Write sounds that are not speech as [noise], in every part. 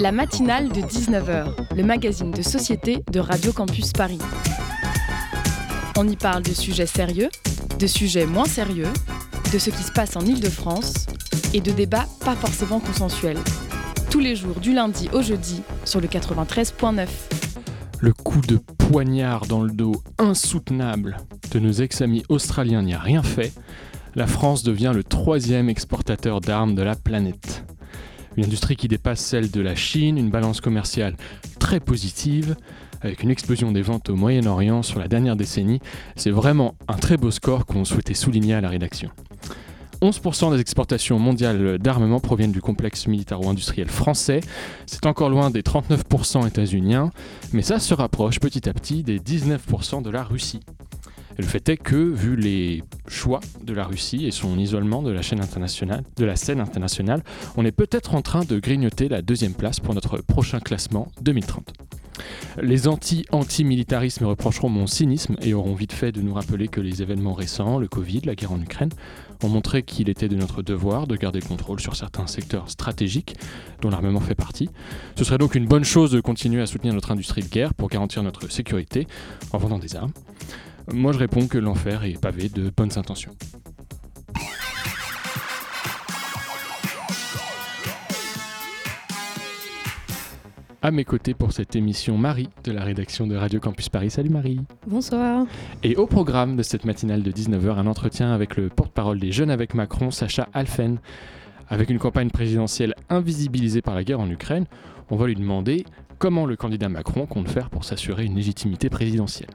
La matinale de 19h, le magazine de société de Radio Campus Paris. On y parle de sujets sérieux, de sujets moins sérieux, de ce qui se passe en Ile-de-France et de débats pas forcément consensuels. Tous les jours du lundi au jeudi sur le 93.9. Le coup de poignard dans le dos insoutenable de nos ex-amis australiens n'y a rien fait. La France devient le troisième exportateur d'armes de la planète. Une industrie qui dépasse celle de la Chine, une balance commerciale très positive, avec une explosion des ventes au Moyen-Orient sur la dernière décennie. C'est vraiment un très beau score qu'on souhaitait souligner à la rédaction. 11% des exportations mondiales d'armement proviennent du complexe militaro-industriel français. C'est encore loin des 39% états-uniens, mais ça se rapproche petit à petit des 19% de la Russie. Le fait est que, vu les choix de la Russie et son isolement de la, scène internationale, on est peut-être en train de grignoter la deuxième place pour notre prochain classement 2030. Les anti-anti-militaristes me reprocheront mon cynisme et auront vite fait de nous rappeler que les événements récents, le Covid, la guerre en Ukraine, ont montré qu'il était de notre devoir de garder le contrôle sur certains secteurs stratégiques dont l'armement fait partie. Ce serait donc une bonne chose de continuer à soutenir notre industrie de guerre pour garantir notre sécurité en vendant des armes. Moi je réponds que l'enfer est pavé de bonnes intentions. À mes côtés pour cette émission, Marie de la rédaction de Radio Campus Paris. Salut Marie. Bonsoir. Et au programme de cette matinale de 19h, un entretien avec le porte-parole des Jeunes avec Macron, Sacha Alphen. Avec une campagne présidentielle invisibilisée par la guerre en Ukraine, on va lui demander comment le candidat Macron compte faire pour s'assurer une légitimité présidentielle.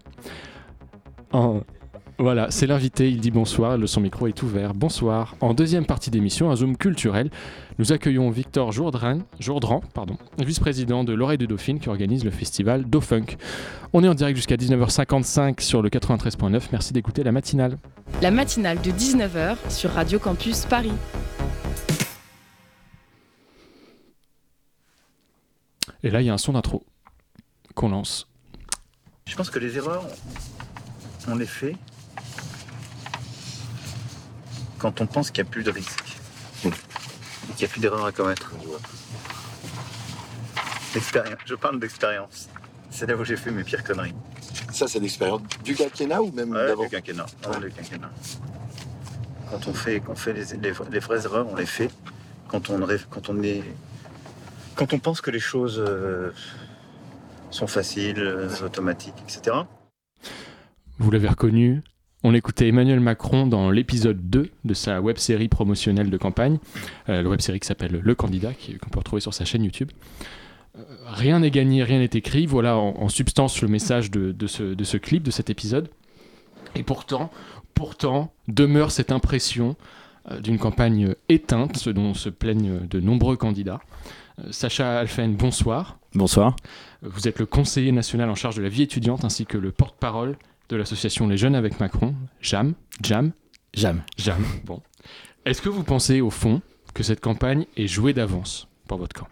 Voilà, c'est l'invité, il dit bonsoir, le son micro est ouvert. Bonsoir. En deuxième partie d'émission, un zoom culturel, nous accueillons Victor Jourdran, Jourdran pardon, vice-président de l'Oreille de Dauphine qui organise le festival Daufunk. On est en direct jusqu'à 19h55 sur le 93.9. Merci d'écouter la matinale. La matinale de 19h sur Radio Campus Paris. Et là, il y a un son d'intro qu'on lance. Je pense que les erreurs, on les fait quand on pense qu'il n'y a plus de risque. Et qu'il n'y a plus d'erreurs à commettre. L'expérience. Je parle d'expérience. C'est là où j'ai fait mes pires conneries. Ça, c'est l'expérience du quinquennat ou même Ouais, d'avant du quinquennat. Ouais, du quinquennat. Quand on fait, quand on fait les, les- les vraies erreurs, on les fait. Quand on, quand on est, quand on pense que les choses euh, sont faciles, euh, automatiques, etc. Vous l'avez reconnu, on écoutait Emmanuel Macron dans l'épisode 2 de sa web-série promotionnelle de campagne, euh, la web-série qui s'appelle Le Candidat, qu'on peut retrouver sur sa chaîne YouTube. Euh, rien n'est gagné, rien n'est écrit, voilà en, en substance le message de, de ce, de ce clip, de cet épisode. Et pourtant, pourtant, demeure cette impression euh, d'une campagne éteinte, ce dont se plaignent de nombreux candidats. Sacha Alphen, bonsoir. Bonsoir. Vous êtes le conseiller national en charge de la vie étudiante ainsi que le porte-parole de l'association Les Jeunes avec Macron, JAM. JAM Jam. JAM. Bon. Est-ce que vous pensez au fond que cette campagne est jouée d'avance pour votre camp?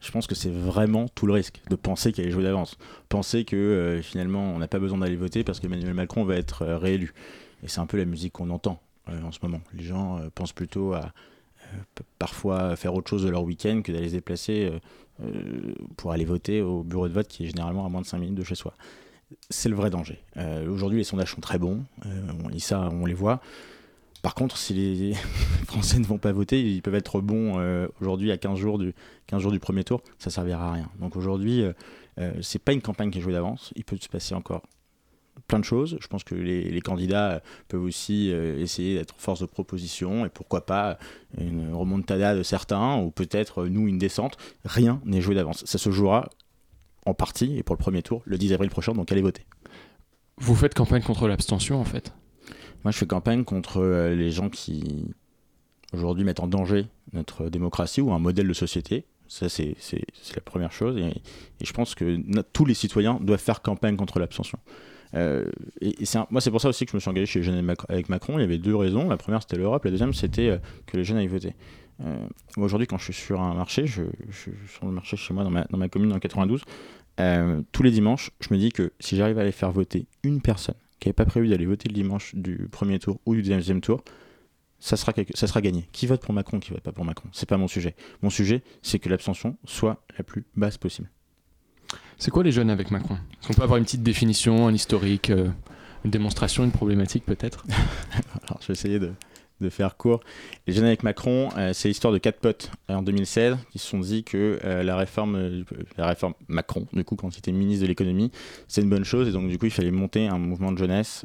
Je pense que c'est vraiment tout le risque de penser qu'elle est jouée d'avance. Penser que euh, finalement on n'a pas besoin d'aller voter parce qu'Emmanuel Macron va être euh, réélu. Et c'est un peu la musique qu'on entend euh, en ce moment. Les gens pensent plutôt à parfois faire autre chose de leur week-end que d'aller se déplacer pour aller voter au bureau de vote qui est généralement à moins de 5 minutes de chez soi. C'est le vrai danger. Euh, Aujourd'hui, les sondages sont très bons. euh, on, et ça, on les voit. Par contre, si les [laughs] Français ne vont pas voter, ils peuvent être bons euh, aujourd'hui à 15 jours, du, 15 jours du premier tour, ça servira à rien. Donc aujourd'hui, euh, c'est pas une campagne qui est jouée d'avance. Il peut se passer encore plein de choses. Je pense que les, candidats peuvent aussi essayer d'être force de proposition et pourquoi pas une remontada de certains ou peut-être nous une descente. Rien n'est joué d'avance. Ça se jouera en partie et pour le premier tour le 10 avril prochain. Donc allez voter. Vous faites campagne contre l'abstention en fait? Moi, je fais campagne contre euh, les gens qui, aujourd'hui, mettent en danger notre démocratie ou un modèle de société. Ça, c'est la première chose. Et, et je pense que tous les citoyens doivent faire campagne contre l'abstention. Euh, et et c'est un- moi, c'est pour ça aussi que je me suis engagé chez les Jeunes avec Macron. Il y avait deux raisons. La première, c'était l'Europe. La deuxième, c'était euh, que les jeunes aillent voter. Euh, aujourd'hui, quand je suis sur un marché, je, je suis sur le marché chez moi, dans ma, dans ma commune, dans le 92, euh, tous les dimanches, je me dis que si j'arrive à aller faire voter une personne qui n'avait pas prévu d'aller voter le dimanche du premier tour ou du deuxième tour, ça sera, ça sera gagné. Qui vote pour Macron, qui vote pas pour Macron, c'est pas mon sujet. Mon sujet, c'est que l'abstention soit la plus basse possible. C'est quoi les jeunes avec Macron? Est-ce qu'on peut avoir une petite définition, un historique, euh, une démonstration, une problématique peut-être? [laughs] Alors je vais essayer de, de, faire court. Les jeunes avec Macron, euh, c'est l'histoire de quatre potes euh, en 2016 qui se sont dit que la, réforme, la réforme Macron, du coup quand il était ministre de l'économie, c'est une bonne chose et donc du coup il fallait monter un mouvement de jeunesse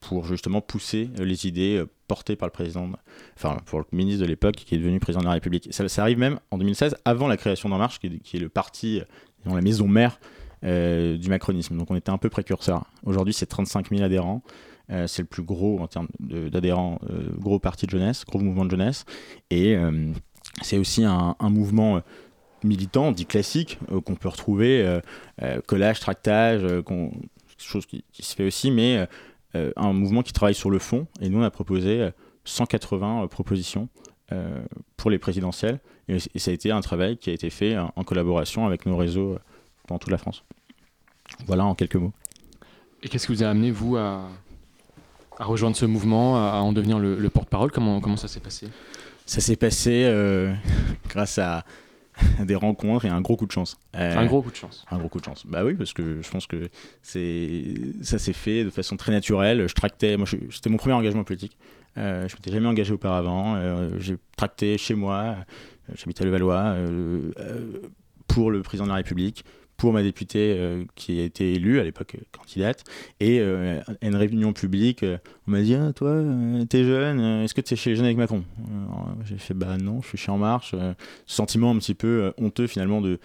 pour justement pousser les idées portées par le président, enfin pour le ministre de l'époque qui est devenu président de la République. Ça, arrive même en 2016, avant la création d'En Marche, qui est le parti dans la maison mère euh, du macronisme. Donc on était un peu précurseur. Aujourd'hui, c'est 35 000 adhérents. Euh, c'est le plus gros en termes d'adhérents, euh, gros parti de jeunesse, gros mouvement de jeunesse. Et c'est aussi un, mouvement militant, dit classique, qu'on peut retrouver, collage, tractage, chose qui, se fait aussi, mais un mouvement qui travaille sur le fond. Et nous, on a proposé 180 propositions pour les présidentielles. Et, ça a été un travail qui a été fait en, collaboration avec nos réseaux euh, dans toute la France. Voilà en quelques mots. Et qu'est-ce qui vous a amené, vous, à, rejoindre ce mouvement, à, en devenir le, porte-parole comment, comment ça s'est passé? Ça s'est passé euh, [laughs] grâce à [laughs] des rencontres et un gros coup de chance. Euh, un gros coup de chance. Un gros coup de chance. Bah oui, parce que je pense que c'est ça s'est fait de façon très naturelle. Je tractais, moi, c'était mon premier engagement politique. Euh, je m'étais jamais engagé auparavant. j'ai tracté chez moi. Euh, j'habite à Levallois, euh, euh, pour le président de la République, pour ma députée qui a été élue à l'époque candidate. Et à une réunion publique on m'a dit ah, toi t'es jeune est-ce que tu es chez les jeunes avec Macron? J'ai fait bah non je suis chez En Marche. Ce sentiment un petit peu honteux finalement de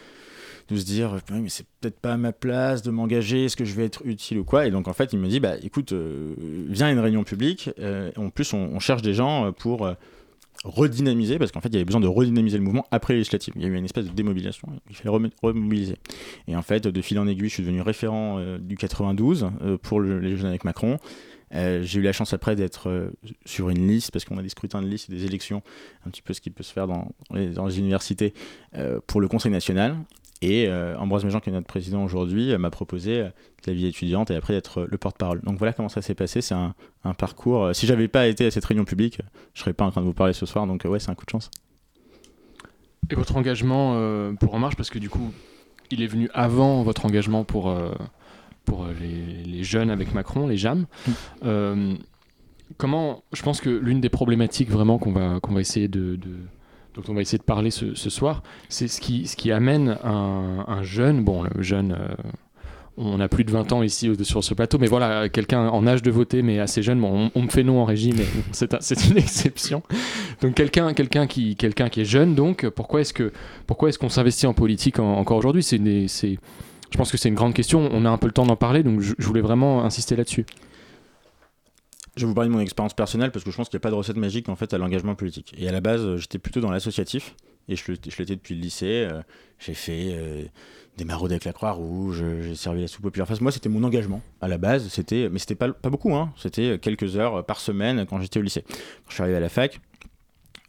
de se dire mais c'est peut-être pas à ma place de m'engager est-ce que je vais être utile ou quoi? Et donc en fait il me dit bah écoute viens à une réunion publique. En plus on, cherche des gens pour redynamiser, parce qu'en fait, il y avait besoin de redynamiser le mouvement après les législatives. Il y a eu une espèce de démobilisation, il fallait remobiliser. Et en fait, de fil en aiguille, je suis devenu référent euh, du 92 euh, pour les Jeunes avec Macron. Euh, j'ai eu la chance après d'être sur une liste, parce qu'on a des scrutins de liste et des élections, un petit peu ce qui peut se faire dans, dans les universités, pour le Conseil national. Et euh, Ambroise Méjean, qui est notre président aujourd'hui, euh, m'a proposé euh, la vie étudiante et après d'être le porte-parole. Donc voilà comment ça s'est passé. C'est un, parcours. si j'avais pas été à cette réunion publique, je serais pas en train de vous parler ce soir. Donc ouais, c'est un coup de chance. Et votre engagement pour En Marche, parce que du coup, il est venu avant votre engagement pour, pour les, jeunes avec Macron, les JAM. Mm. comment, je pense que l'une des problématiques vraiment qu'on va, qu'on va essayer de dont on va essayer de parler ce, soir, c'est ce qui, ce qui amène un, jeune, bon, le jeune, euh, on a plus de 20 ans ici sur ce plateau, mais voilà, quelqu'un en âge de voter, mais assez jeune, bon, on, me fait non en régie, mais [laughs] c'est une exception. Donc quelqu'un quelqu'un qui, quelqu'un qui est jeune, donc, pourquoi est-ce que pourquoi est-ce qu'on s'investit en politique encore aujourd'hui? C'est je pense que c'est une grande question. On a un peu le temps d'en parler, donc je voulais vraiment insister là-dessus. Je vais vous parler de mon expérience personnelle parce que je pense qu'il n'y a pas de recette magique en fait à l'engagement politique. Et à la base, j'étais plutôt dans l'associatif et je, l'étais depuis le lycée. Euh, j'ai fait euh, des maraudes avec la Croix-Rouge, j'ai servi la soupe populaire. Enfin, moi, c'était mon engagement à la base. C'était, mais c'était pas, pas beaucoup. Hein. C'était quelques heures par semaine quand j'étais au lycée. Quand je suis arrivé à la fac,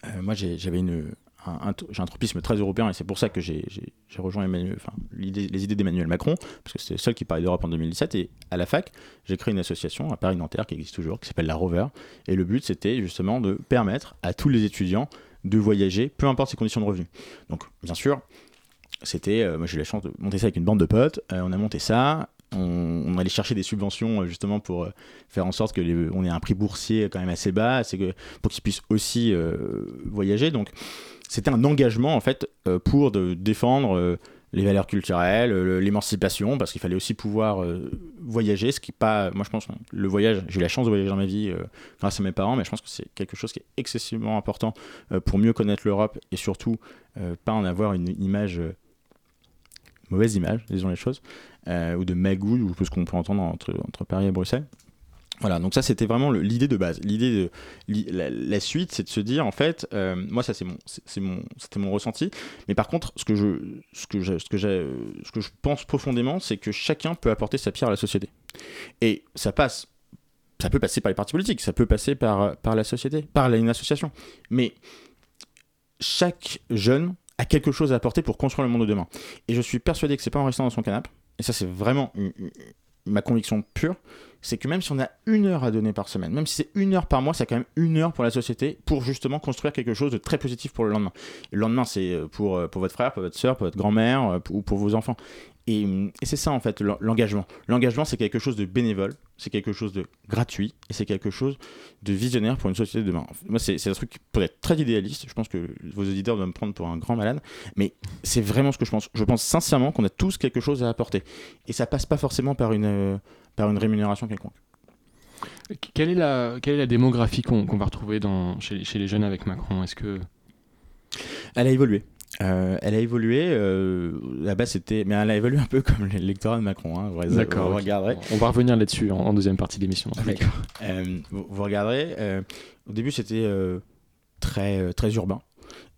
euh, moi, j'avais une, j'ai un tropisme très européen et c'est pour ça que j'ai rejoint les idées d'Emmanuel Macron, parce que c'était le seul qui parlait d'Europe en 2017. Et à la fac, j'ai créé une association à Paris-Nanterre qui existe toujours, qui s'appelle la Rover. Et le but, c'était justement de permettre à tous les étudiants de voyager, peu importe ses conditions de revenus. Donc, bien sûr, c'était, euh, moi j'ai eu la chance de monter ça avec une bande de potes. Euh, on a monté ça. On, allait chercher des subventions euh, justement pour faire en sorte que on ait un prix boursier quand même assez bas, c'est que pour qu'ils puissent aussi voyager. Donc c'était un engagement en fait euh, pour de défendre euh, les valeurs culturelles, euh, l'émancipation, parce qu'il fallait aussi pouvoir voyager, ce qui pas, moi je pense, le voyage, j'ai eu la chance de voyager dans ma vie grâce à mes parents, mais je pense que c'est quelque chose qui est excessivement important pour mieux connaître l'Europe et surtout pas en avoir une image mauvaise image, disons les choses, ou de magouille, ou ce qu'on peut entendre entre, Paris et Bruxelles. Voilà, donc ça c'était vraiment l'idée de base. L'idée de la, suite, c'est de se dire en fait, euh, moi ça c'est mon, c'est mon, c'était mon ressenti. Mais par contre, ce que je, ce que ce que j'ai, ce que je pense profondément, c'est que chacun peut apporter sa pierre à la société. Et ça passe, ça peut passer par les partis politiques, ça peut passer par par la société, par une association. Mais chaque jeune a quelque chose à apporter pour construire le monde de demain. Et je suis persuadé que c'est pas en restant dans son canapé. Et ça c'est vraiment ma conviction pure, c'est que même si on a une heure à donner par semaine, même si c'est une heure par mois, c'est quand même une heure pour la société pour justement construire quelque chose de très positif pour le lendemain. le lendemain, c'est euh, pour, euh, pour votre frère, pour votre soeur, pour votre grand-mère euh, ou pour vos enfants. Et, et c'est ça en fait l'engagement. L'engagement, c'est quelque chose de bénévole, c'est quelque chose de gratuit et c'est quelque chose de visionnaire pour une société de demain. Moi, c'est un truc pour être très idéaliste. Je pense que vos auditeurs doivent me prendre pour un grand malade, mais c'est vraiment ce que je pense. Je pense sincèrement qu'on a tous quelque chose à apporter et ça passe pas forcément par une par une rémunération quelconque. Quelle est la, quelle est la démographie qu'on va retrouver dans, chez, chez, les jeunes avec Macron? Est-ce que elle a évolué euh, elle a évolué. Euh, là-bas, c'était, mais elle a évolué un peu comme l'électorat de Macron. Hein, D'accord. Vous regarderez. On va revenir là-dessus en, deuxième partie de l'émission. Euh, vous, vous, regarderez. au début, c'était très très urbain,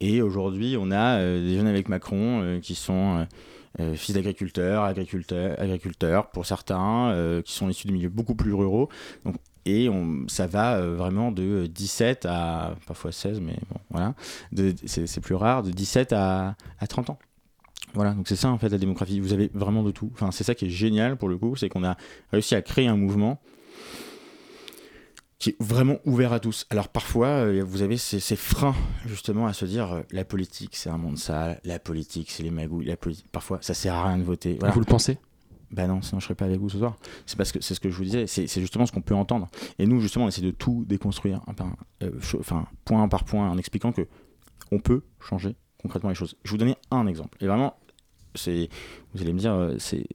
et aujourd'hui, on a des jeunes avec Macron qui sont euh, fils d'agriculteurs, agriculteurs, agriculteurs pour certains, euh, qui sont issus de milieux beaucoup plus ruraux. Donc, et on, ça va euh, vraiment de 17 à, parfois 16, mais bon, voilà, c'est plus rare, de 17 à, à 30 ans. Voilà, donc c'est ça en fait la démographie. Vous avez vraiment de tout. Enfin, c'est ça qui est génial pour le coup, c'est qu'on a réussi à créer un mouvement qui est vraiment ouvert à tous. Alors parfois, euh, vous avez ces, freins justement à se dire euh, la politique c'est un monde sale, la politique c'est les magouilles, la politique parfois ça sert à rien de voter. Vous le pensez? Bah non, sinon je serais pas avec vous ce soir. C'est parce que c'est ce que je vous disais, c'est justement ce qu'on peut entendre. Et nous justement on essaie de tout déconstruire, euh, enfin point par point, en expliquant que on peut changer concrètement les choses. Je vous donner un exemple. Et vraiment, c'est, vous allez me dire, c'est,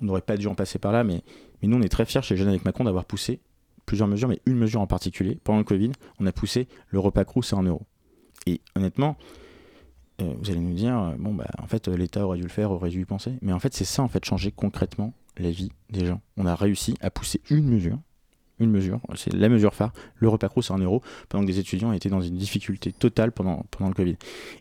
on n'aurait pas dû en passer par là, mais, nous on est très fiers chez Jeunes avec Macron d'avoir poussé plusieurs mesures, mais une mesure en particulier. Pendant le Covid, on a poussé le repas crous à 1 euro. Et honnêtement, euh, vous allez nous dire, euh, bon, bah, en fait, l'État aurait dû le faire, aurait dû y penser. Mais en fait, c'est ça, en fait, changer concrètement la vie des gens. On a réussi à pousser une mesure une mesure, c'est la mesure phare, le repas c'est un euro, pendant que des étudiants étaient dans une difficulté totale pendant, pendant le Covid.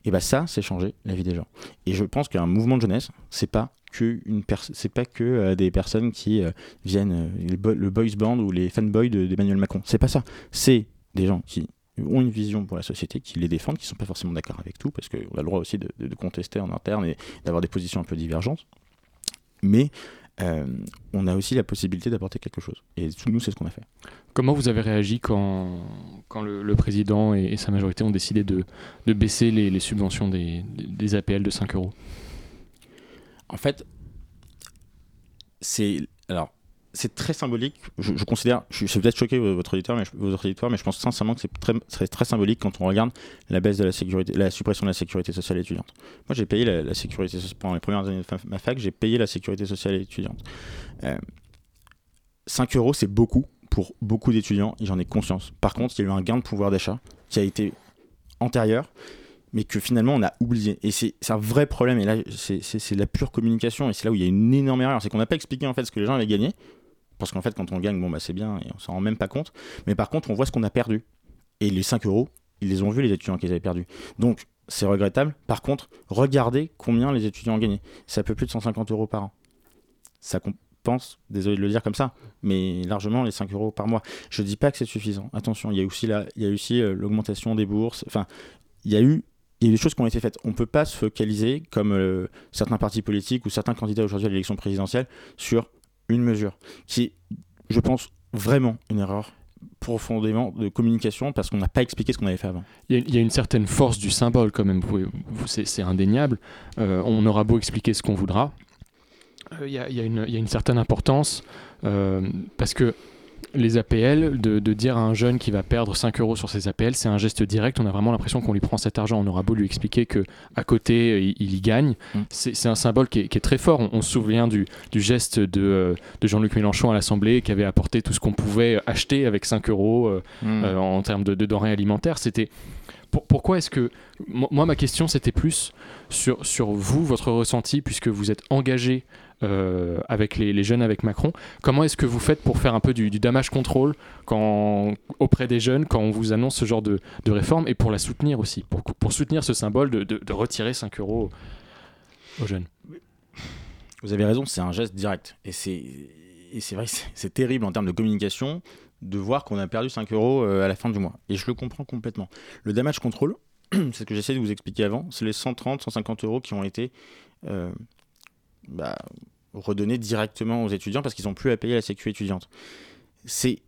Et bah ça, c'est changer la vie des gens. Et je pense qu'un mouvement de jeunesse, c'est pas que une pas que euh, des personnes qui euh, viennent euh, le boys band ou les fanboys d'Emmanuel Macron. C'est pas ça. C'est des gens qui ont une vision pour la société, qui les défendent, qui sont pas forcément d'accord avec tout, parce qu'on a le droit aussi de, de contester en interne et d'avoir des positions un peu divergentes. Mais euh, on a aussi la possibilité d'apporter quelque chose. Et nous, c'est ce qu'on a fait. Comment vous avez réagi quand, quand le, président et, sa majorité ont décidé de, de baisser les, subventions des, des, APL de 5 euros? En fait, c'est. Alors, c'est très symbolique. Je, considère, je, vais peut-être choquer votre auditeur, mais je, votre mais je pense sincèrement que c'est très, très, symbolique quand on regarde la baisse de la sécurité, la suppression de la sécurité sociale étudiante. Moi, j'ai payé la, sécurité pendant les premières années de ma fac, j'ai payé la sécurité sociale étudiante. 5 euh, euros, c'est beaucoup pour beaucoup d'étudiants, j'en ai conscience. Par contre, il y a eu un gain de pouvoir d'achat qui a été antérieur mais que finalement on a oublié. Et c'est un vrai problème, et là c'est la pure communication, et c'est là où il y a une énorme erreur, c'est qu'on n'a pas expliqué en fait ce que les gens avaient gagné, parce qu'en fait, quand on gagne, bon, bah, c'est bien et on s'en rend même pas compte. Mais par contre, on voit ce qu'on a perdu. Et les 5 euros, ils les ont vus, les étudiants qu'ils avaient perdus. Donc, c'est regrettable. Par contre, regardez combien les étudiants ont gagné. Ça peut plus de 150 euros par an. Ça compense, désolé de le dire comme ça, mais largement les 5 euros par mois. Je dis pas que c'est suffisant. Attention, il y a aussi euh, l'augmentation des bourses. Enfin, il y a eu des choses qui ont été faites. On ne peut pas se focaliser, comme euh, certains partis politiques ou certains candidats aujourd'hui à l'élection présidentielle, sur une mesure qui est, je pense, vraiment une erreur profondément de communication parce qu'on n'a pas expliqué ce qu'on avait fait avant. Il y, a une certaine force du symbole quand même, c'est indéniable. Euh, on aura beau expliquer ce qu'on voudra. Euh, il y, a une certaine importance euh, parce que les APL, de, dire à un jeune qui va perdre 5 euros sur ses APL, c'est un geste direct. On a vraiment l'impression qu'on lui prend cet argent. On aura beau lui expliquer que à côté, il, y gagne. Mm. C'est un symbole qui est, très fort. On, se souvient du, geste de, Jean-Luc Mélenchon à l'Assemblée qui avait apporté tout ce qu'on pouvait acheter avec 5 euros euh, mm. euh, en termes de, denrées alimentaires. C'était pourquoi est-ce que moi ma question c'était plus sur, sur vous votre ressenti puisque vous êtes engagé euh, avec les, jeunes avec Macron. Comment est-ce que vous faites pour faire un peu du, damage control auprès des jeunes quand on vous annonce ce genre de, réforme et pour la soutenir aussi, pour, soutenir ce symbole de, retirer 5 euros aux jeunes? Vous avez raison, c'est un geste direct. Et c'est, et c'est vrai, c'est terrible en termes de communication de voir qu'on a perdu 5 euros euh, à la fin du mois. Et je le comprends complètement. Le damage control, [clears throat] c'est ce que j'essaie de vous expliquer avant, c'est les 130, 150 euros qui ont été euh, bah, redonner directement aux étudiants parce qu'ils n'ont plus à payer la sécurité étudiante. C'est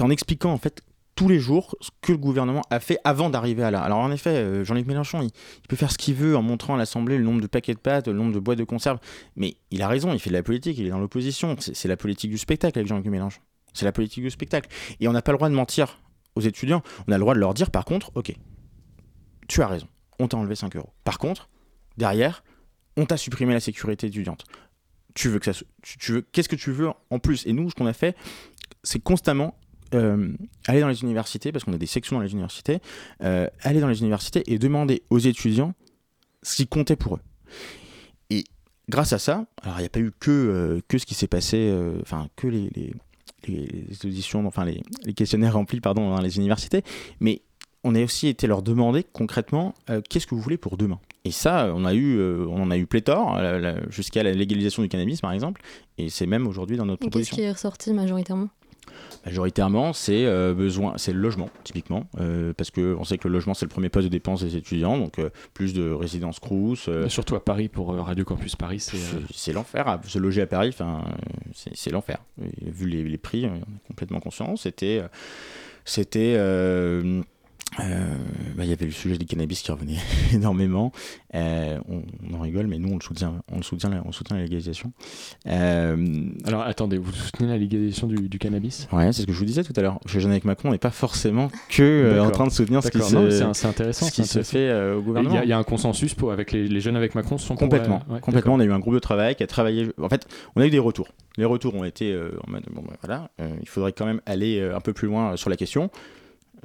en expliquant en fait tous les jours ce que le gouvernement a fait avant d'arriver à là. Alors en effet, euh, Jean-Luc Mélenchon, il, peut faire ce qu'il veut en montrant à l'Assemblée le nombre de paquets de pâtes, le nombre de boîtes de conserve, mais il a raison, il fait de la politique, il est dans l'opposition. C'est la politique du spectacle avec Jean-Luc Mélenchon. C'est la politique du spectacle. Et on n'a pas le droit de mentir aux étudiants. On a le droit de leur dire par contre, ok, tu as raison, on t'a enlevé 5 euros. Par contre, derrière, on t'a supprimé la sécurité étudiante. Tu veux que ça, tu veux, qu'est-ce que tu veux en plus? Et nous, ce qu'on a fait, c'est constamment euh, aller dans les universités, parce qu'on a des sections dans les universités, euh, aller dans les universités et demander aux étudiants ce qui comptait pour eux. Et grâce à ça, alors il n'y a pas eu que, euh, que ce qui s'est passé, enfin que les, les, les, auditions, enfin les, les, questionnaires remplis pardon, dans les universités, mais on a aussi été leur demander concrètement qu'est-ce que vous voulez pour demain? Et ça, on, a eu, on en a eu pléthore, jusqu'à la légalisation du cannabis par exemple, et c'est même aujourd'hui dans notre proposition. Qu'est-ce qui est ressorti majoritairement? Majoritairement, c'est euh, besoin, c'est le logement, typiquement, euh, parce que on sait que le logement c'est le premier poste de dépense des étudiants, donc euh, plus de résidences crous. surtout à Paris pour Radio Campus Paris, c'est c'est l'enfer. Se loger à Paris, enfin, c'est l'enfer. Vu les, les, prix, on est complètement conscient. C'était c'était euh, bah, il y avait le sujet du cannabis qui revenait [laughs] énormément. Euh, on, en rigole, mais nous, on le soutient, on le soutient, on soutient la légalisation. Euh, Alors, attendez, vous soutenez la légalisation du, du cannabis? Ouais, c'est ce que je vous disais tout à l'heure. Chez Jean avec Macron, on n'est pas forcément que en train de soutenir ce qui, se, intéressant, ce qui se fait au gouvernement. Il y, a un consensus pour, avec les, les, jeunes avec Macron sont complètement. complètement. On a eu un groupe de travail qui a travaillé. En fait, on a eu des retours. Les retours ont été en mode bon, bah, voilà, il faudrait quand même aller un peu plus loin sur la question.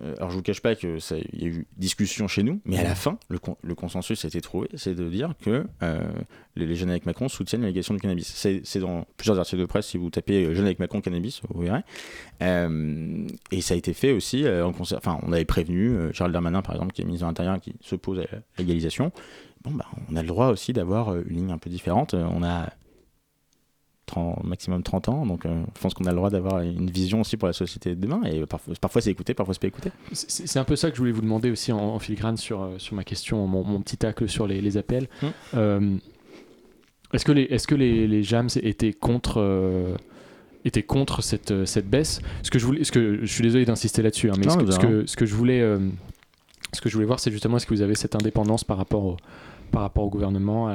Euh, alors je vous cache pas que ça, y a eu discussion chez nous, mais à la fin, le, consensus a été trouvé, c'est de dire que euh, les, jeunes avec Macron soutiennent l'allégation du cannabis. C'est dans plusieurs articles de presse, si vous tapez euh, jeunes avec Macron cannabis, vous verrez. et ça a été fait aussi. Enfin, on avait prévenu Charles Darmanin, par exemple, qui est ministre de l'Intérieur, qui s'oppose à la légalisation. Bon, bah, on a le droit aussi d'avoir une ligne un peu différente. On a maximum 30 ans. Donc, euh, je pense qu'on a le droit d'avoir une vision aussi pour la société de demain. Et parfois, parfois c'est écouté, parfois c'est pas écouté. C'est un peu ça que je voulais vous demander aussi en, filigrane sur, euh, sur ma question, mon, petit tacle sur les, les appels. Hum. Euh, est-ce que les, est-ce que les, les JAMS étaient contre étaient contre cette, cette baisse? Ce que je voulais, ce que je suis désolé d'insister là-dessus, hein, mais ce, que, ce, que, ce, que, je voulais, ce que je voulais voir, c'est justement est-ce que vous avez cette indépendance par rapport au, par rapport au gouvernement.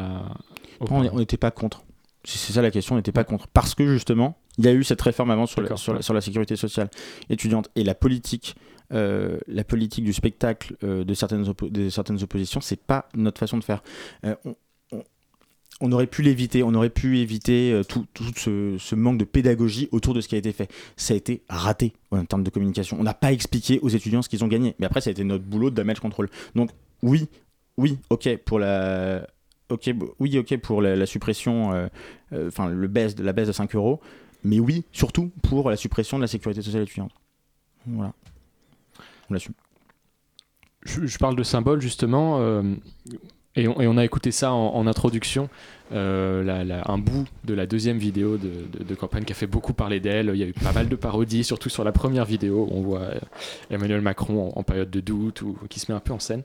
on n'était pas contre c'est ça la question, on n'était pas contre. Parce que justement, il y a eu cette réforme avant sur, la, sur, la, sécurité sociale étudiante et la politique, euh, la politique du spectacle euh, de, certaines de certaines oppositions, c'est pas notre façon de faire. Euh, on, aurait pu l'éviter, on aurait pu éviter tout, tout ce, ce, manque de pédagogie autour de ce qui a été fait. Ça a été raté en termes de communication. On n'a pas expliqué aux étudiants ce qu'ils ont gagné. Mais après, ça a été notre boulot de damage control. Donc, oui, oui, ok, pour la ok, oui, ok pour la, suppression, euh, euh, enfin le baisse la baisse de 5 euros, mais oui, surtout pour la suppression de la sécurité sociale étudiante. Voilà, on l'assume. Je, parle de symbole justement, euh, et, on, a écouté ça en, introduction, un bout de la deuxième vidéo de, campagne qui a fait beaucoup parler d'elle. Il y a eu pas mal de parodies, surtout sur la première vidéo où on voit Emmanuel Macron en, période de doute ou qui se met un peu en scène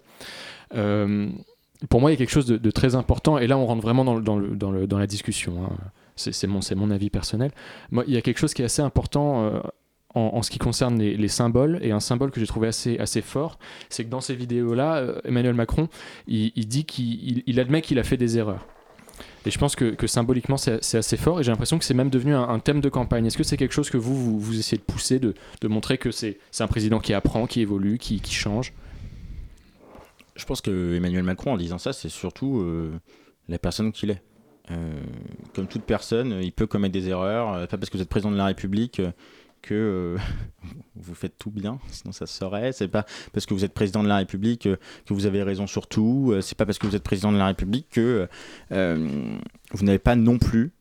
pour moi, il y a quelque chose de, très important, et là, on rentre vraiment dans, la discussion. Hein. C'est mon, avis personnel. Il y a quelque chose qui est assez important euh, en, ce qui concerne les, symboles, et un symbole que j'ai trouvé assez, fort, c'est que dans ces vidéos-là, euh, Emmanuel Macron, il, dit qu'il il, admet qu'il a fait des erreurs. Et je pense que, que symboliquement, c'est assez fort, et j'ai l'impression que c'est même devenu un, thème de campagne. Est-ce que c'est quelque chose que vous, vous, essayez de pousser, de, montrer que c'est un président qui apprend, qui évolue, qui change? Je pense que Emmanuel Macron, en disant ça, c'est surtout euh, la personne qu'il est. Euh, comme toute personne, il peut commettre des erreurs. Euh, pas parce que vous êtes président de la République que [laughs] vous faites tout bien, [laughs] sinon ça se saurait. C'est pas parce que vous êtes président de la République que vous avez raison sur tout. C'est pas parce que vous êtes président de la République que vous n'avez pas non plus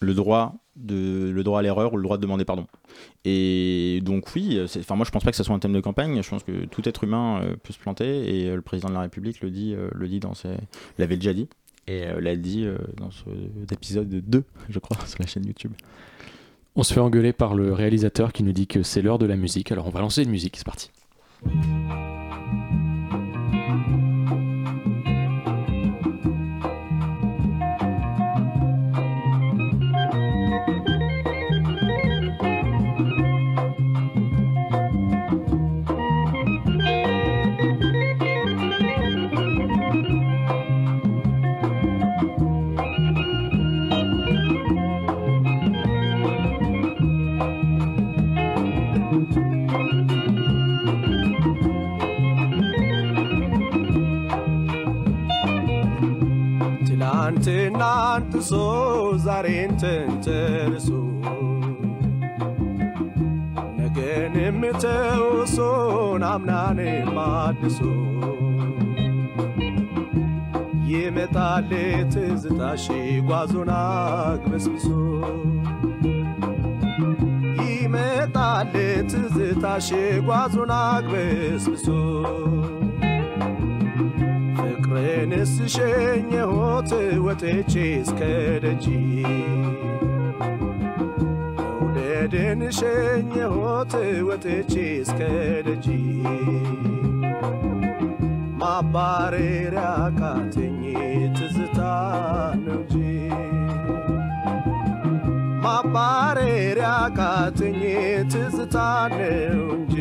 le droit de le droit à l'erreur ou le droit de demander pardon. Et donc oui, enfin moi je pense pas que ce soit un thème de campagne. Je pense que tout être humain euh, peut se planter et euh, le président de la République le dit, euh, le dit dans ses, l'avait déjà dit et l'a dit dans ce épisode 2, je crois, [laughs] sur la chaîne YouTube. On se fait engueuler par le réalisateur qui nous dit que c'est l'heure de la musique. Alors on va lancer une musique, c'est parti. ትናንትናን ጥሶ ዛሬን ተንተርሶ ነገንም ተውሶ ናምናን ማድሶ ይመጣል ትዝታሽ ጓዞን አግበስብሶ ይመጣል ትዝታሽ ጓዞን አግበስብሶ ፍቅርንስ ሸኘሁት ወጥቼ እስከ ደጅ? መውደድን ሸኘሁት ወጥቼ እስከ ደጅ? ማባረሪያ ካተኝ ትዝታ ነው እንጂ። ማባረሪያ ካተኝ ትዝታ ነው እንጂ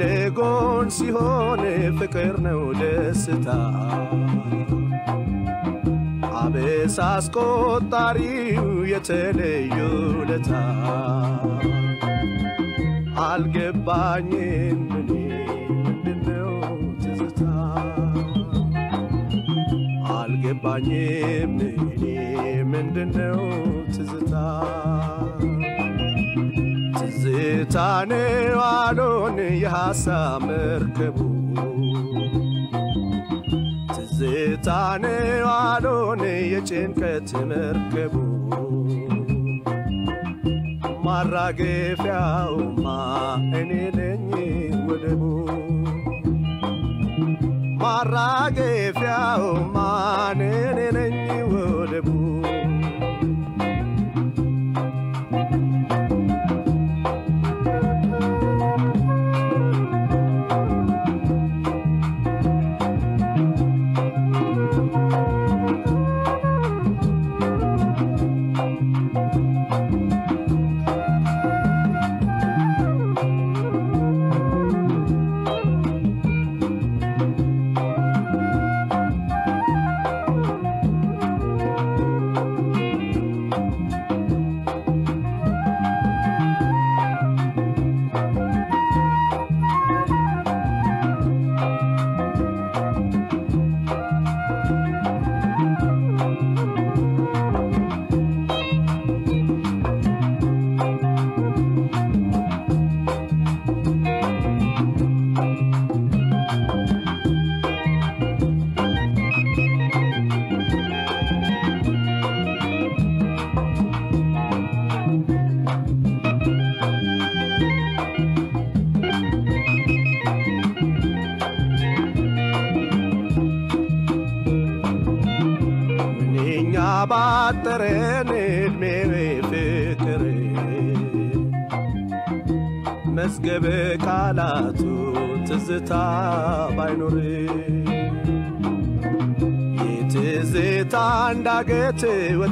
ለጎን ሲሆን ፍቅር ነው ደስታ። አበሳ አስቆጣሪው የተለዩ ለታ አልገባኝም እኔ ምንድነው ትዝታ። አልገባኝም ምንድነው ትዝታ ነው አሎን የሐሳብ መርከቡ። ትዝታ ነው አሎን የጭንቀት መርከቡ። ማራገፊያውማ እኔ ነኝ ወደቡ ማራገፊያውማ እኔ ነኝ ወደቡ እንዳገት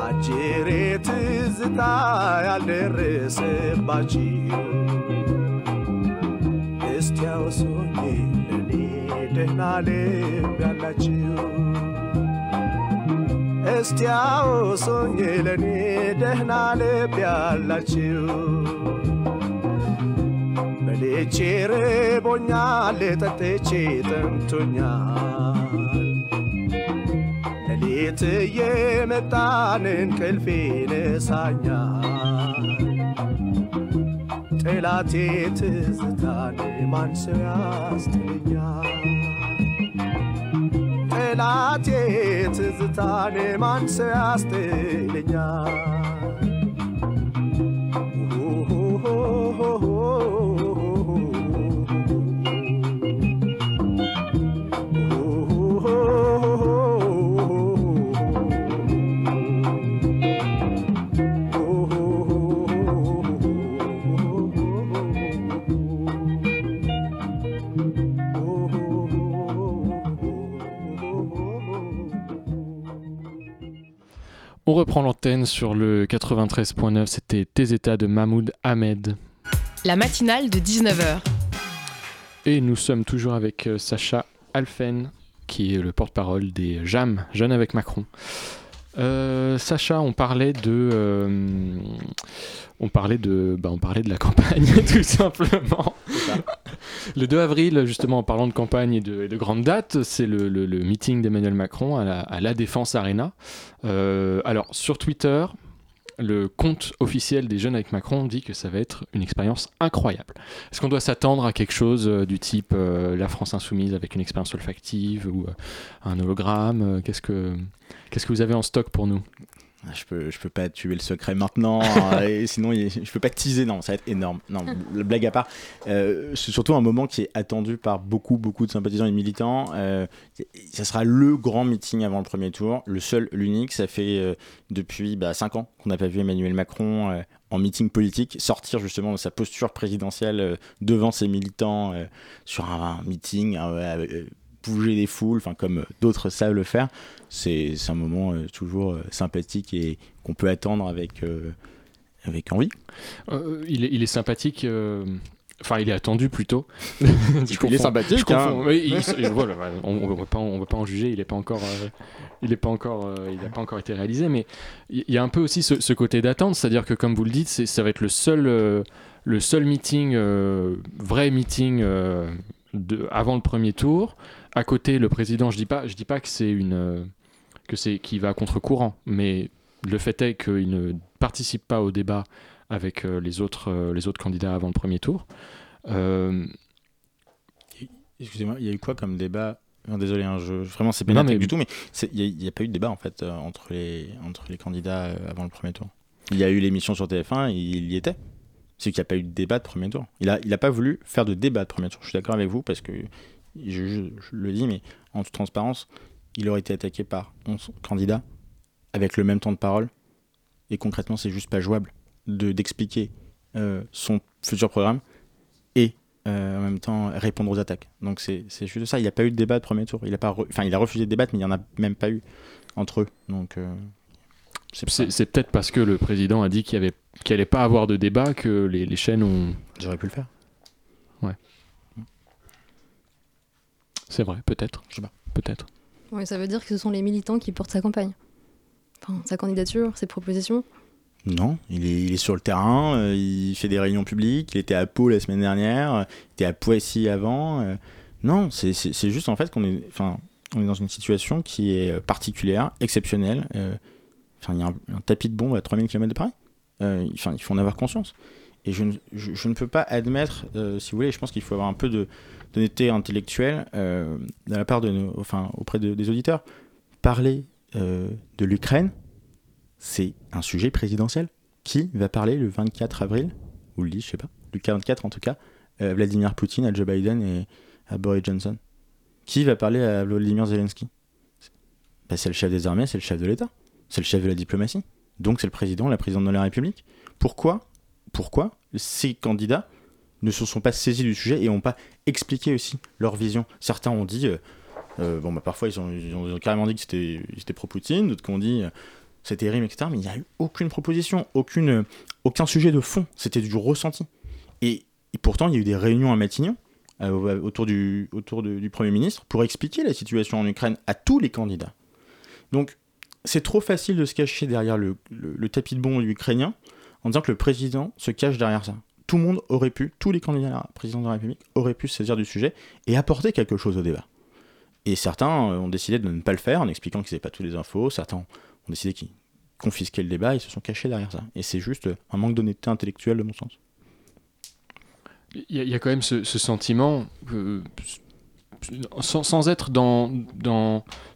አጅሬ ትዝታ ያልደረሰባችሁ እስቲ አውሱኝ ለኔ ደህና ልብ ያላችሁ እስቲ አውሱኝ ለኔ ደህና ልብ ያላችሁ በልቼ ርቦኛል ጠጥቼ ጠምቶኛል ሌሊት እየመጣን እንቅልፍ ይነሳኛል ጠላቴ ትዝታን ማን ሰው ያስትለኛል ጠላቴ ትዝታን ማን ሰው ያስትለኛል On reprend l'antenne sur le 93.9, c'était Tes états de Mahmoud Ahmed. La matinale de 19h. Et nous sommes toujours avec euh, Sacha Alphen, qui est le porte-parole des JAM, Jeunes avec Macron. Euh, Sacha, on parlait de, euh, on parlait de, bah, on parlait de la campagne [laughs] tout simplement. Le 2 avril, justement, en parlant de campagne et de, et de grandes dates, c'est le, meeting d'Emmanuel Macron à la, Défense Arena. Euh, alors sur Twitter, le compte officiel des Jeunes avec Macron dit que ça va être une expérience incroyable. Est-ce qu'on doit s'attendre à quelque chose euh, du type euh, la France insoumise avec une expérience olfactive ou un hologramme Qu'est-ce que vous avez en stock pour nous? Je peux, je peux pas tuer le secret maintenant, hein, [laughs] et sinon je peux pas teaser, non, ça va être énorme. Non, la blague à part, euh, c'est surtout un moment qui est attendu par beaucoup, beaucoup de sympathisants et de militants. Euh, ça sera le grand meeting avant le premier tour, le seul, l'unique. Ça fait euh, depuis 5 ans qu'on n'a pas vu Emmanuel Macron euh, en meeting politique sortir justement de sa posture présidentielle devant ses militants sur un, un meeting, bouger les foules, enfin comme d'autres savent le faire c'est un moment euh, toujours euh, sympathique et qu'on peut attendre avec, euh, avec envie. Euh, il, est, il est sympathique. euh, Enfin, il est attendu plutôt. [laughs] Je Il est sympathique, hein. Oui, il- il- voilà, on ne va pas, on va pas en juger. Il n'est pas encore, euh, il est pas encore, euh, il n'a pas encore été réalisé. Mais il y a un peu aussi ce, ce côté d'attente, c'est-à-dire que comme vous le dites, ça va être le seul, euh, le seul meeting, euh, vrai meeting euh, de, avant le premier tour. À côté, le président, je dis pas, je dis pas que c'est une, que c'est qui va à contre-courant, mais le fait est qu'il ne participe pas au débat avec euh, les, autres, euh, les autres candidats avant le premier tour. Euh, Excusez-moi, il y a eu quoi comme débat? Non, Désolé, hein, je, vraiment c'est attaque mais- du tout, mais il n'y a, pas eu de débat en fait euh, entre, les, entre les candidats euh, avant le premier tour. Il y a eu l'émission sur TF1, il y était. C'est qu'il n'y a pas eu de débat de premier tour. Il n'a il a pas voulu faire de débat de premier tour. Je suis d'accord avec vous parce que, je, je- je le dis, mais en toute transparence, il aurait été attaqué par 11 candidats avec le même temps de parole. Et concrètement, c'est juste pas jouable de d'expliquer euh, son futur programme et euh, en même temps répondre aux attaques. Donc c'est juste ça. Il n'y a pas eu de débat de premier tour. Il a pas, enfin il a refusé de débattre, mais il n'y en a même pas eu entre eux. Donc euh, c'est peut-être parce que le président a dit qu'il n'y allait pas avoir de débat que les, les chaînes ont. j'aurais pu le faire. C'est vrai, peut-être. Je sais pas. Peut-être. Ouais, ça veut dire que ce sont les militants qui portent sa campagne. Enfin, sa candidature, ses propositions. Non, il est, il est sur le terrain, euh, il fait des réunions publiques, il était à Pau la semaine dernière, euh, il était à Poissy avant. euh, non, c'est- juste en fait qu'on est, enfin, on est dans une situation qui est euh, particulière, exceptionnelle. euh, Enfin, il y a un, un tapis de bombe à 3000 km de Paris. Euh, Enfin, il faut en avoir conscience. Et je ne, je, je ne peux pas admettre, euh, si vous voulez, je pense qu'il faut avoir un peu de- d'honnêteté intellectuelle euh, de la part de nos, enfin, auprès de- des auditeurs. Parler euh, de l'Ukraine, c'est un sujet présidentiel. Qui va parler le 24 avril Ou le 10, je sais pas. Le 44 en tout cas. euh, Vladimir Poutine, à Joe Biden et à Boris Johnson? Qui va parler à Volodymyr Zelensky? Bah, C'est le chef des armées, c'est le chef de l'État. C'est le chef de la diplomatie. Donc c'est le président, la présidente de la République. Pourquoi Pourquoi ces candidats ne se sont pas saisis du sujet et n'ont pas expliqué aussi leur vision Certains ont dit, euh, euh, bon bah parfois ils ont, ils carrément dit que c'était pro-Poutine, d'autres qui ont dit euh, c'était terrible, etc. Mais il n'y a eu aucune proposition, aucune, aucun sujet de fond. C'était du ressenti. Et, pourtant, il y a eu des réunions à Matignon au- autour, du, Premier ministre pour expliquer la situation en Ukraine à tous les candidats. Donc, c'est trop facile de se cacher derrière le, tapis de bombe ukrainien en disant que le président se cache derrière ça. Tout le monde aurait pu, tous les candidats à la présidence de la République auraient pu se saisir du sujet et apporter quelque chose au débat. Et certains euh, ont décidé de ne pas le faire en expliquant qu'ils n'avaient pas toutes les infos. Certains ont décidé qu'ils confisquaient le débat et se sont cachés derrière ça. Et c'est juste un manque d'honnêteté intellectuelle de mon sens. Il y, a- quand même ce, sentiment, que, sans, être dans,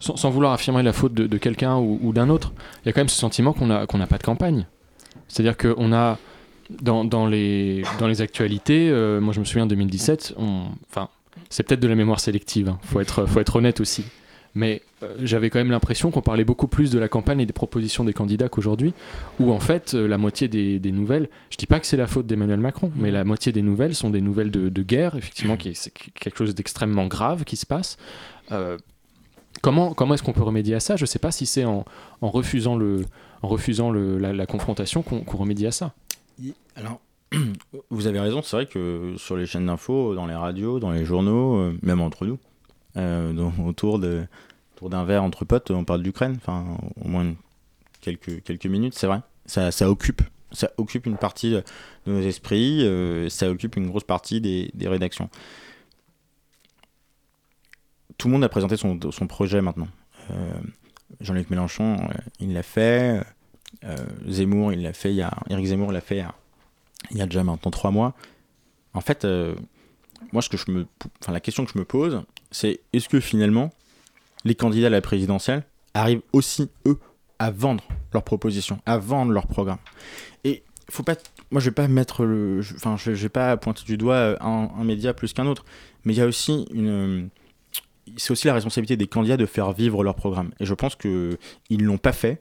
sans, vouloir affirmer la faute de, quelqu'un ou, d'un autre, il y a quand même ce sentiment qu'on n'a pas de campagne. C'est-à-dire qu'on a dans, les dans les actualités, euh, moi je me souviens 2017, on, enfin c'est peut-être de la mémoire sélective, hein, faut être faut être honnête aussi. Mais euh, j'avais quand même l'impression qu'on parlait beaucoup plus de la campagne et des propositions des candidats qu'aujourd'hui, où en fait euh, la moitié des, nouvelles, je dis pas que c'est la faute d'Emmanuel Macron, mais la moitié des nouvelles sont des nouvelles de, guerre, effectivement, qui est, c'est quelque chose d'extrêmement grave qui se passe. Comment comment est-ce qu'on peut remédier à ça? Je sais pas si c'est en, en, refusant, le, en refusant le, la, confrontation qu'on qu remédie à ça. Alors, [clears throat] vous avez raison, c'est vrai que sur les chaînes d'infos, dans les radios, dans les journaux, euh, même entre nous, euh, [laughs] autour de autour d'un verre entre potes, on parle d'Ukraine, enfin au moins quelques, quelques minutes, c'est vrai. Ça, occupe, ça occupe une partie de nos esprits, euh, ça occupe une grosse partie des, des, rédactions. Tout le monde a présenté son, son projet maintenant. Jean-Luc Mélenchon, il l'a fait. Zemmour, il l'a fait. Il y a, Eric Zemmour l'a fait il y, a, déjà maintenant trois mois. En fait, moi, ce que je me, enfin, la question que je me pose, c'est est-ce que finalement, les candidats à la présidentielle arrivent aussi, eux, à vendre leurs propositions, à vendre leur programme. Et faut pas, moi je vais pas mettre le, enfin je, je, vais pas pointer du doigt un, un média plus qu'un autre, mais il y a aussi une, c'est aussi la responsabilité des candidats de faire vivre leur programme. Et je pense que ils l'ont pas fait,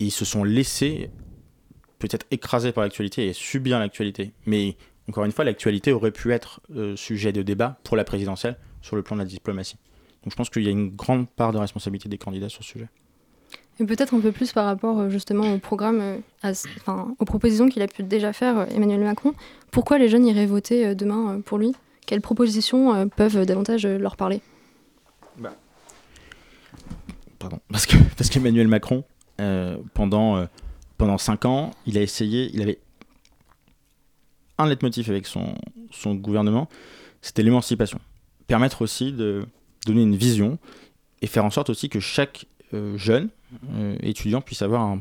ils se sont laissés peut-être écrasés par l'actualité et subir l'actualité. Mais encore une fois, l'actualité aurait pu être euh, sujet de débat pour la présidentielle sur le plan de la diplomatie. Donc je pense qu'il y a une grande part de responsabilité des candidats sur ce sujet. Et peut-être un peu plus par rapport justement au programme, à, enfin, aux propositions qu'il a pu déjà faire Emmanuel Macron. Pourquoi les jeunes iraient voter demain pour lui? Quelles propositions peuvent davantage leur parler? Bah. Pardon. [laughs] Parce que parce qu'Emmanuel Macron, euh, pendant, euh, pendant 5 ans, il a essayé, il avait un leitmotiv avec son, son gouvernement, c'était l'émancipation. Permettre aussi de donner une vision et faire en sorte aussi que chaque euh, jeune euh, étudiant puisse avoir un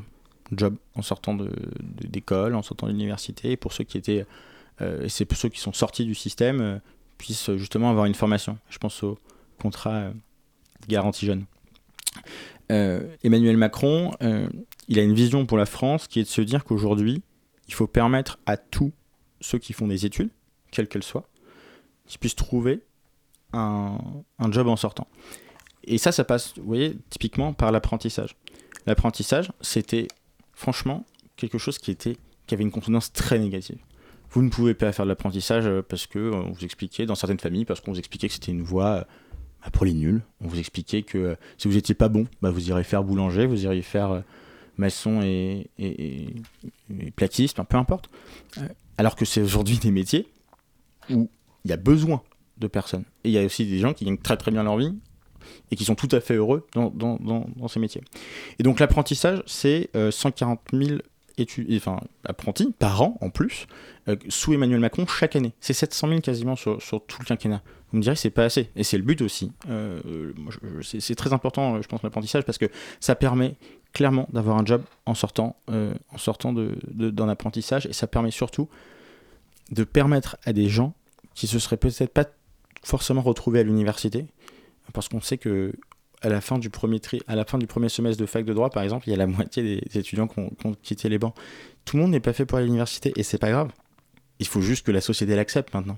job en sortant d'école, de, en sortant de l'université, et pour ceux qui étaient, euh, et c'est pour ceux qui sont sortis du système, euh, puissent justement avoir une formation. Je pense au contrat euh, garantie jeune. Emmanuel Macron, il a une vision pour la France qui est de se dire qu'aujourd'hui, il faut permettre à tous ceux qui font des études, quelles qu'elles soient, qu'ils puissent trouver un, un job en sortant. Et ça, ça passe, vous voyez, typiquement par l'apprentissage. L'apprentissage, c'était franchement quelque chose qui, était, qui avait une consonance très négative. Vous ne pouvez pas faire de l'apprentissage parce que on vous expliquait, dans certaines familles, parce qu'on vous expliquait que c'était une voie pour les nuls. On vous expliquait que si vous n'étiez pas bon, bah, vous irez faire boulanger, vous iriez faire maçon et, et, platiste, peu importe. Alors que c'est aujourd'hui des métiers où il y a besoin de personnes. Et il y a aussi des gens qui gagnent très très bien leur vie et qui sont tout à fait heureux dans, ces métiers. Et donc l'apprentissage, c'est euh, 140 000 études, enfin, apprentis par an en plus, euh, sous Emmanuel Macron chaque année. C'est 700 000 quasiment sur, tout le quinquennat. Vous me direz que c'est pas assez, et c'est le but aussi. Euh, c'est très important, je pense, l'apprentissage, parce que ça permet clairement d'avoir un job en sortant, euh, d'un de, apprentissage, et ça permet surtout de permettre à des gens qui se seraient peut-être pas forcément retrouvés à l'université, parce qu'on sait que à la fin du premier semestre de fac de droit par exemple, il y a la moitié des étudiants qui ont, qui ont quitté les bancs. Tout le monde n'est pas fait pour l'université et c'est pas grave. Il faut juste que la société l'accepte maintenant.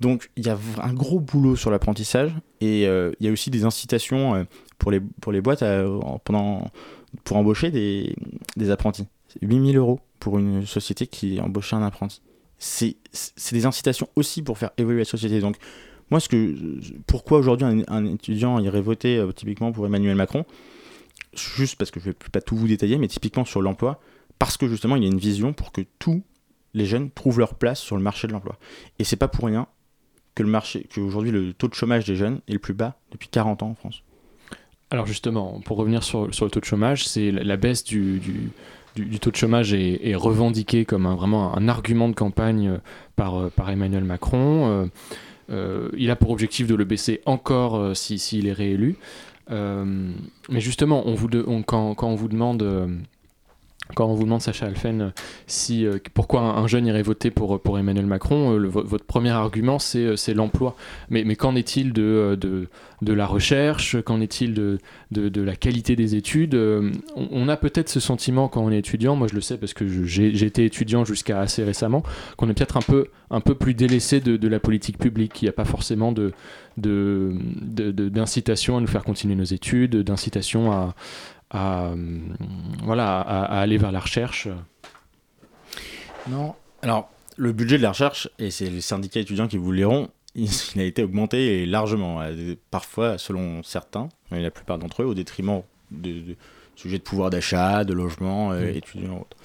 Donc il y a un gros boulot sur l'apprentissage et euh, il y a aussi des incitations euh, pour les pour les boîtes à, pendant pour embaucher des, des apprentis. 8000 euros pour une société qui embauche un apprenti. C'est des incitations aussi pour faire évoluer la société. Donc moi, ce que, pourquoi aujourd'hui un, étudiant irait voter euh, typiquement pour Emmanuel Macron Juste parce que je ne vais pas tout vous détailler, mais typiquement sur l'emploi, parce que justement, il y a une vision pour que tous les jeunes trouvent leur place sur le marché de l'emploi. Et c'est pas pour rien que le marché, qu'aujourd'hui le taux de chômage des jeunes est le plus bas depuis 40 ans en France. Alors justement, pour revenir sur, sur le taux de chômage, c'est la, baisse du, du, taux de chômage est, est revendiqué comme un, vraiment un argument de campagne par, par Emmanuel Macron. Euh, euh, il a pour objectif de le baisser encore euh, s'il si, si est réélu. Euh, mais justement, on vous de, quand, quand, on vous demande quand on vous demande, Sacha Alphen, si, euh, pourquoi un, jeune irait voter pour, pour Emmanuel Macron, euh, votre premier argument, c'est l'emploi. Mais, qu'en est-il de, la recherche? Qu'en est-il de, la qualité des études? On, a peut-être ce sentiment quand on est étudiant, moi je le sais parce que j'ai été étudiant jusqu'à assez récemment, qu'on est peut-être un peu, plus délaissé de, la politique publique. Il n'y a pas forcément d'incitation à nous faire continuer nos études, d'incitation à, à, voilà, à, à, aller vers la recherche Non. Alors, le budget de la recherche, et c'est les syndicats étudiants qui vous liront, [laughs] il, a été augmenté et largement, euh, parfois selon certains, mais la plupart d'entre eux, au détriment de, de sujets de pouvoir d'achat, de logement, euh, Mm. étudiants autres.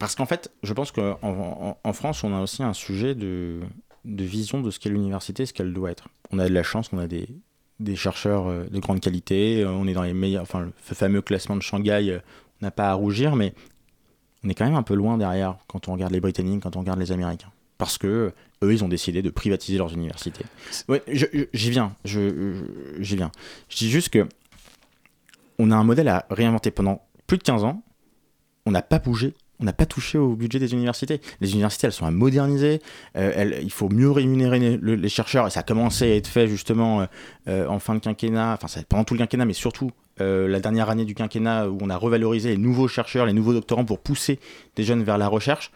Parce qu'en fait, je pense qu'en en, en France, on a aussi un sujet de, de vision de ce qu'est l'université, ce qu'elle doit être. On a de la chance, on a des, des chercheurs euh, de grande qualité, euh, on est dans les meilleurs, enfin le fameux classement de Shanghai, euh, on n'a pas à rougir, mais on est quand même un peu loin derrière quand on regarde les Britanniques, quand on regarde les Américains. Parce que eux, ils ont décidé de privatiser leurs universités. Ouais, j'y viens, j'y viens. Je dis juste que on a un modèle à réinventer pendant plus de 15 ans. On n'a pas bougé, on n'a pas touché au budget des universités. Les universités, elles sont à moderniser. euh, il faut mieux rémunérer les, le- les chercheurs et ça a commencé à être fait justement euh, euh, en fin de quinquennat, enfin pendant tout le quinquennat, mais surtout la dernière année du quinquennat où on a revalorisé les nouveaux chercheurs, les nouveaux doctorants pour pousser des jeunes vers la recherche.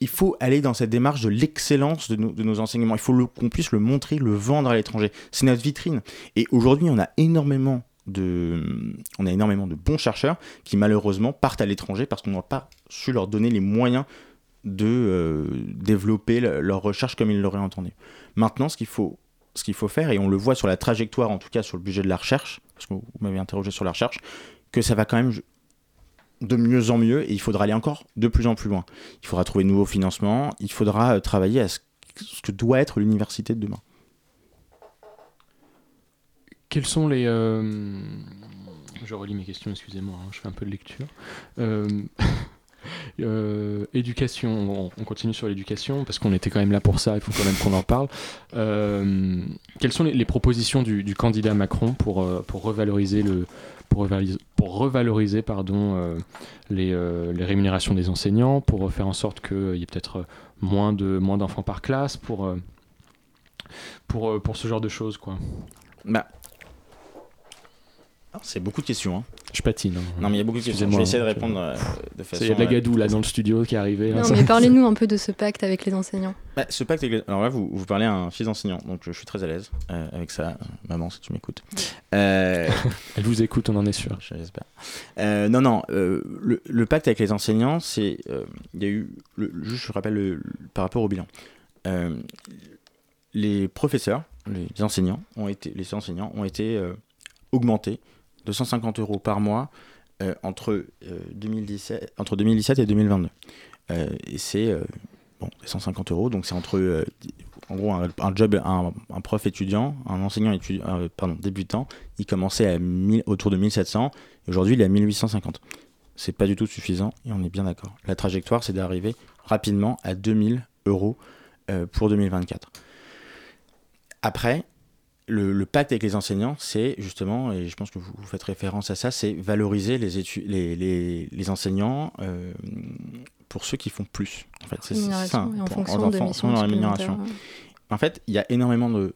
Il faut aller dans cette démarche de l'excellence de, nos- de nos enseignements. Il faut qu'on puisse le montrer, le vendre à l'étranger. C'est notre vitrine. Et aujourd'hui, on a énormément on a énormément de bons chercheurs qui malheureusement partent à l'étranger parce qu'on n'a pas su leur donner les moyens de euh, développer le- leur recherche comme ils l'auraient entendu. Maintenant, ce qu'il faut, faire, et on le voit sur la trajectoire, en tout cas sur le budget de la recherche, parce que vous m'avez interrogé sur la recherche, que ça va quand même de mieux en mieux et il faudra aller encore de plus en plus loin. Il faudra trouver de nouveaux financements, il faudra euh, travailler à ce que doit être l'université de demain. Quels sont les. euh, Je relis mes questions, excusez-moi, hein, je fais un peu de lecture. Euh, [laughs] euh, éducation, on, on continue sur l'éducation parce qu'on était quand même là pour ça, il faut quand même qu'on en parle. Quelles sont les, propositions du, candidat Macron pour, pour revaloriser, le, pour revaloriser, pour revaloriser pardon, les, les rémunérations des enseignants, pour faire en sorte qu'il y ait peut-être moins de moins d'enfants par classe, pour, pour, pour ce genre de choses quoi? Bah, c'est beaucoup de questions. hein. Je patine. hein. Non, mais il y a beaucoup de questions. Je vais essayer de répondre euh, de façon. Il y a de la euh, gadoue là dans le studio qui est arrivé. là, Non, mais [laughs] parlez-nous un peu de ce pacte avec les enseignants. Bah, ce pacte, avec les- alors là, vous, vous parlez à un fils d'enseignant, donc je suis très à l'aise euh, avec ça. Maman, si tu m'écoutes. Euh, [laughs] Elle vous écoute, on en est sûr. J'espère. Euh, non, non, euh, le, le pacte avec les enseignants, c'est. euh, Il y a eu. Le, juste, je rappelle le- le- par rapport au bilan. Euh, les professeurs, les enseignants, ont été, les enseignants ont été euh, augmentés de 150 euros par mois euh, entre, euh, 2017, entre 2017 et 2022. Euh, et c'est. euh, bon, c'est 150 euros, donc c'est entre. euh, en gros, un, job, un, prof étudiant, un enseignant étudiant, euh, pardon, débutant, il commençait à 1000 autour de 1700 et aujourd'hui il est à 1850. C'est pas du tout suffisant et on est bien d'accord. La trajectoire c'est d'arriver rapidement à 2000 euros euh, pour 2024. Après, le, le pacte avec les enseignants, c'est justement, et je pense que vous, vous faites référence à ça, c'est valoriser les, étu- les, les, les enseignants euh, pour ceux qui font plus. En fait, c'est ça. En fonction de la rémunération. En fait, il y a énormément de,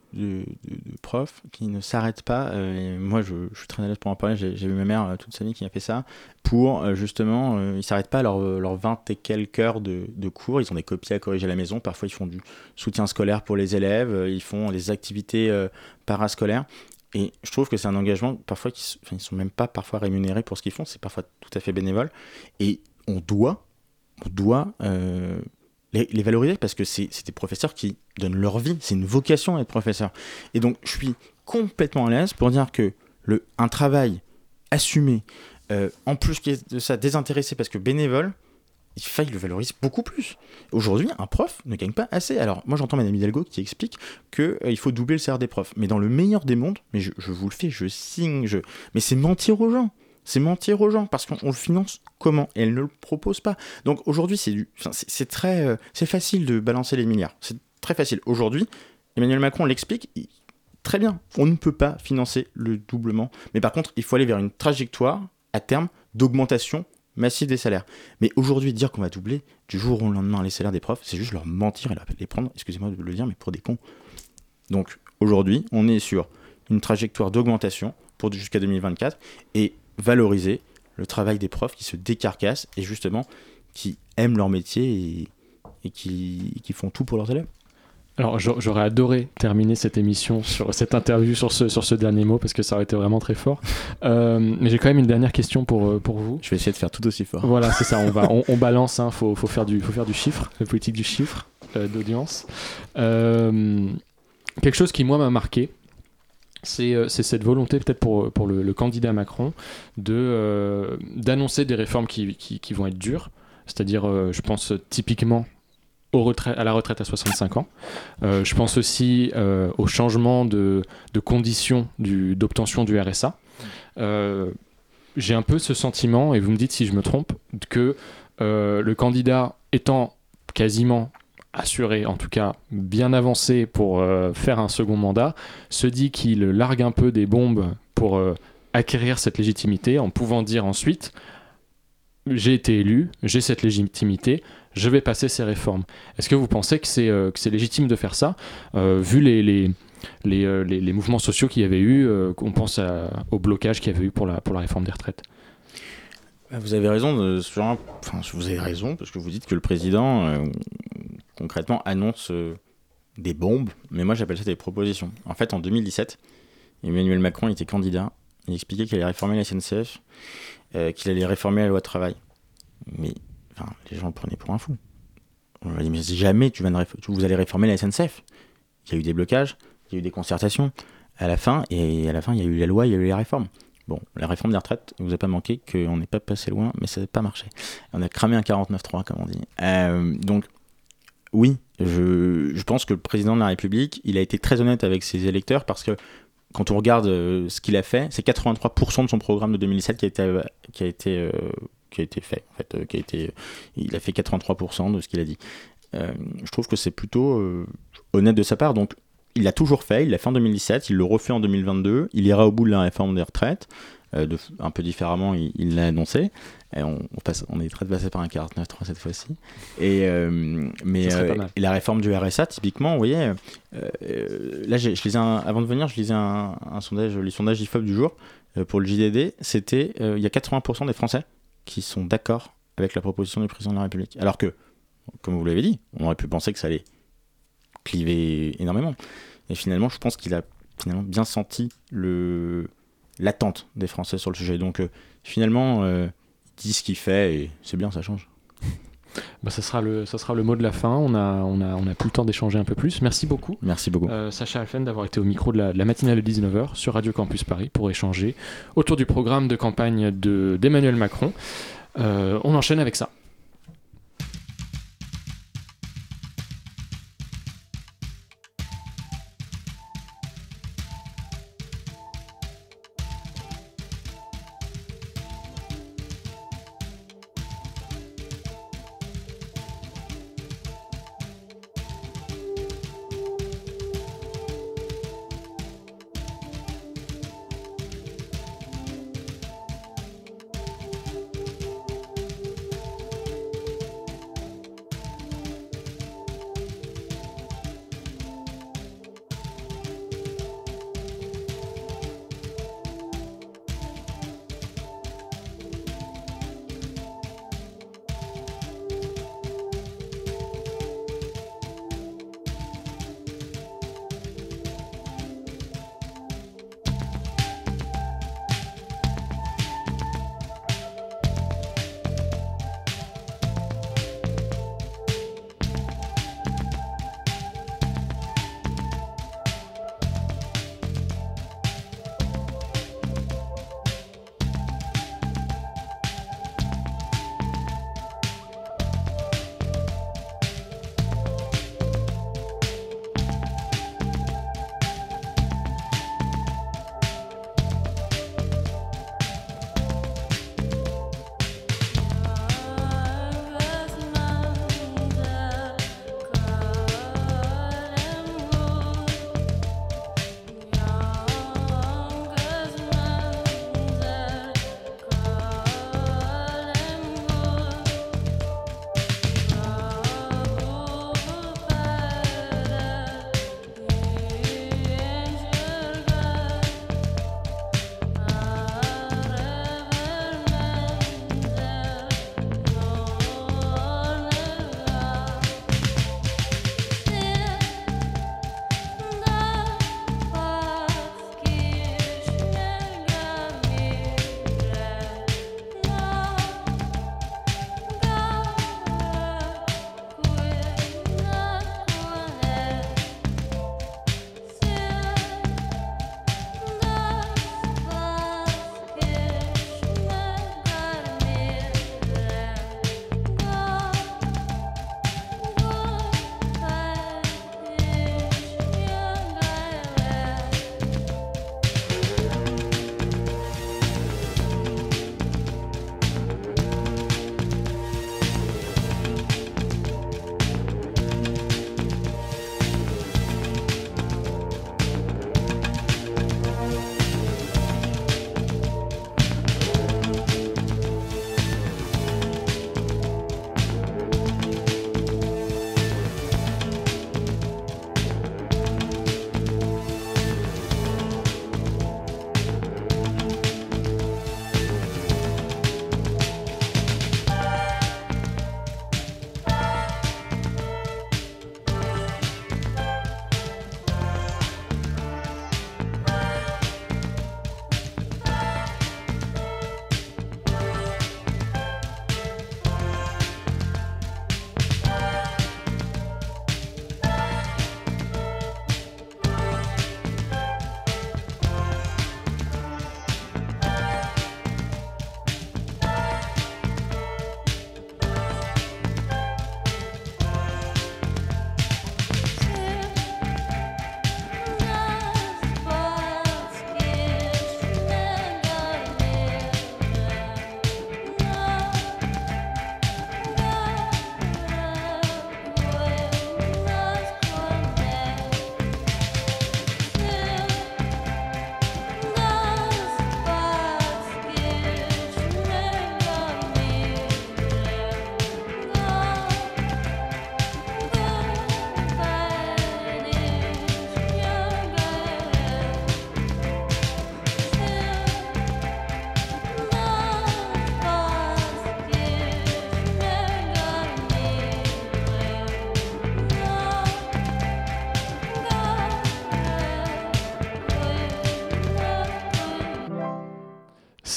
profs qui ne s'arrêtent pas. euh, moi, je, suis très à l'aise pour en parler. J'ai eu ma mère euh, toute sa vie qui a fait ça. Pour euh, justement, ils s'arrêtent pas à leurs leur 20 et quelques heures de, cours. Ils ont des copies à corriger à la maison. Parfois, ils font du soutien scolaire pour les élèves. Ils font des activités parascolaires. Et je trouve que c'est un engagement, parfois, qui ils sont même pas parfois rémunérés pour ce qu'ils font. C'est parfois tout à fait bénévole. Et on doit, on doit les, valoriser parce que c'est des professeurs qui donnent leur vie. C'est une vocation d'être professeur. Et donc, je suis complètement à l'aise pour dire que le, un travail assumé, euh, en plus de ça désintéressé parce que bénévole, il faille le valoriser beaucoup plus. Aujourd'hui, un prof ne gagne pas assez. Alors, moi, j'entends Madame Hidalgo qui explique qu'il il faut doubler le salaire des profs. Mais dans le meilleur des mondes, mais je, je vous le fais, je signe, je... mais c'est mentir aux gens. C'est mentir aux gens parce qu'on on le finance comment? Et elle ne le propose pas. Donc aujourd'hui, c'est du, c'est très, euh, c'est facile de balancer les milliards. C'est très facile. Aujourd'hui, Emmanuel Macron l'explique. Très bien, on ne peut pas financer le doublement, mais par contre, il faut aller vers une trajectoire à terme d'augmentation massive des salaires. Mais aujourd'hui, dire qu'on va doubler du jour au lendemain les salaires des profs, c'est juste leur mentir et les prendre, excusez-moi de le dire, mais pour des cons. Donc aujourd'hui, on est sur une trajectoire d'augmentation pour jusqu'à 2024 et valoriser le travail des profs qui se décarcassent et justement qui aiment leur métier et, et qui, qui font tout pour leurs élèves. Alors j'a- j'aurais adoré terminer cette émission sur cette interview sur ce, sur ce dernier mot parce que ça aurait été vraiment très fort. Euh, mais j'ai quand même une dernière question pour, euh, pour vous. Je vais essayer de faire tout aussi fort. Voilà, c'est ça, on, va, on, [laughs] on balance, hein, faut, faut, faire du, faut faire du chiffre, la politique du chiffre. euh, d'audience. Euh, quelque chose qui, moi, m'a marqué, c'est euh, c'est cette volonté, peut-être pour, le, candidat Macron, de, euh, d'annoncer des réformes qui, vont être dures. C'est-à-dire, euh, je pense typiquement au retrait- à la retraite à 65 ans. Je pense aussi au changement de, conditions d'obtention du RSA. J'ai un peu ce sentiment, et vous me dites si je me trompe, que le candidat étant quasiment assuré, en tout cas bien avancé pour euh, faire un second mandat, se dit qu'il largue un peu des bombes pour euh, acquérir cette légitimité en pouvant dire ensuite j'ai été élu, j'ai cette légitimité, je vais passer ces réformes. Est-ce que vous pensez que c'est euh, légitime de faire ça, vu les, mouvements sociaux qu'il y avait eu, qu'on pense au blocage qu'il y avait eu pour la, réforme des retraites Vous avez raison, enfin, vous avez raison parce que vous dites que le président concrètement annonce euh, des bombes, mais moi j'appelle ça des propositions. En fait, en 2017, Emmanuel Macron était candidat, il expliquait qu'il allait réformer la SNCF, euh, qu'il allait réformer la loi de travail. Mais les gens le prenaient pour un fou. On leur a dit mais jamais tu vas ne vous allez réformer la SNCF. Il y a eu des blocages, il y a eu des concertations à la fin, et à la fin il y a eu la loi, il y a eu la réforme. Bon, la réforme des retraites, il vous a pas manqué qu'on n'est pas passé loin, mais ça n'a pas marché. On a cramé un 49-3, comme on dit. Euh, donc, oui, je, je pense que le président de la République, il a été très honnête avec ses électeurs parce que quand on regarde euh, ce qu'il a fait, c'est 83% de son programme de 2017 qui a été, qui a été, euh, qui a été fait. En fait, euh, qui a été, il a fait 83% de ce qu'il a dit. Je trouve que c'est plutôt honnête de sa part. Donc, il l'a toujours fait, il l'a fait en 2017, il le refait en 2022, il ira au bout de la réforme des retraites, un peu différemment, il l'a annoncé. Et on, on passe, on est très passé par un 49.3 cette fois-ci. Et, euh, mais euh, et la réforme du RSA, typiquement, vous voyez, euh, là, je lisais un- avant de venir, je lisais un, un sondage, les sondages IFOP du jour pour le JDD. C'était, il y a 80% des Français qui sont d'accord avec la proposition du président de la République. Alors que, comme vous l'avez dit, on aurait pu penser que ça allait cliver énormément. Et finalement, je pense qu'il a finalement bien senti le l'attente des Français sur le sujet. Donc euh, finalement, euh, dit ce qu'il fait et c'est bien, ça change. [laughs] bah, ça, sera le, ça sera le mot de la fin. On a, on a, on a plus le temps d'échanger un peu plus. Merci beaucoup. Merci beaucoup. Euh, Sacha Alphen d'avoir été au micro de la, de la matinale de 19h sur Radio Campus Paris pour échanger autour du programme de campagne de- d'Emmanuel Macron. Euh, on enchaîne avec ça.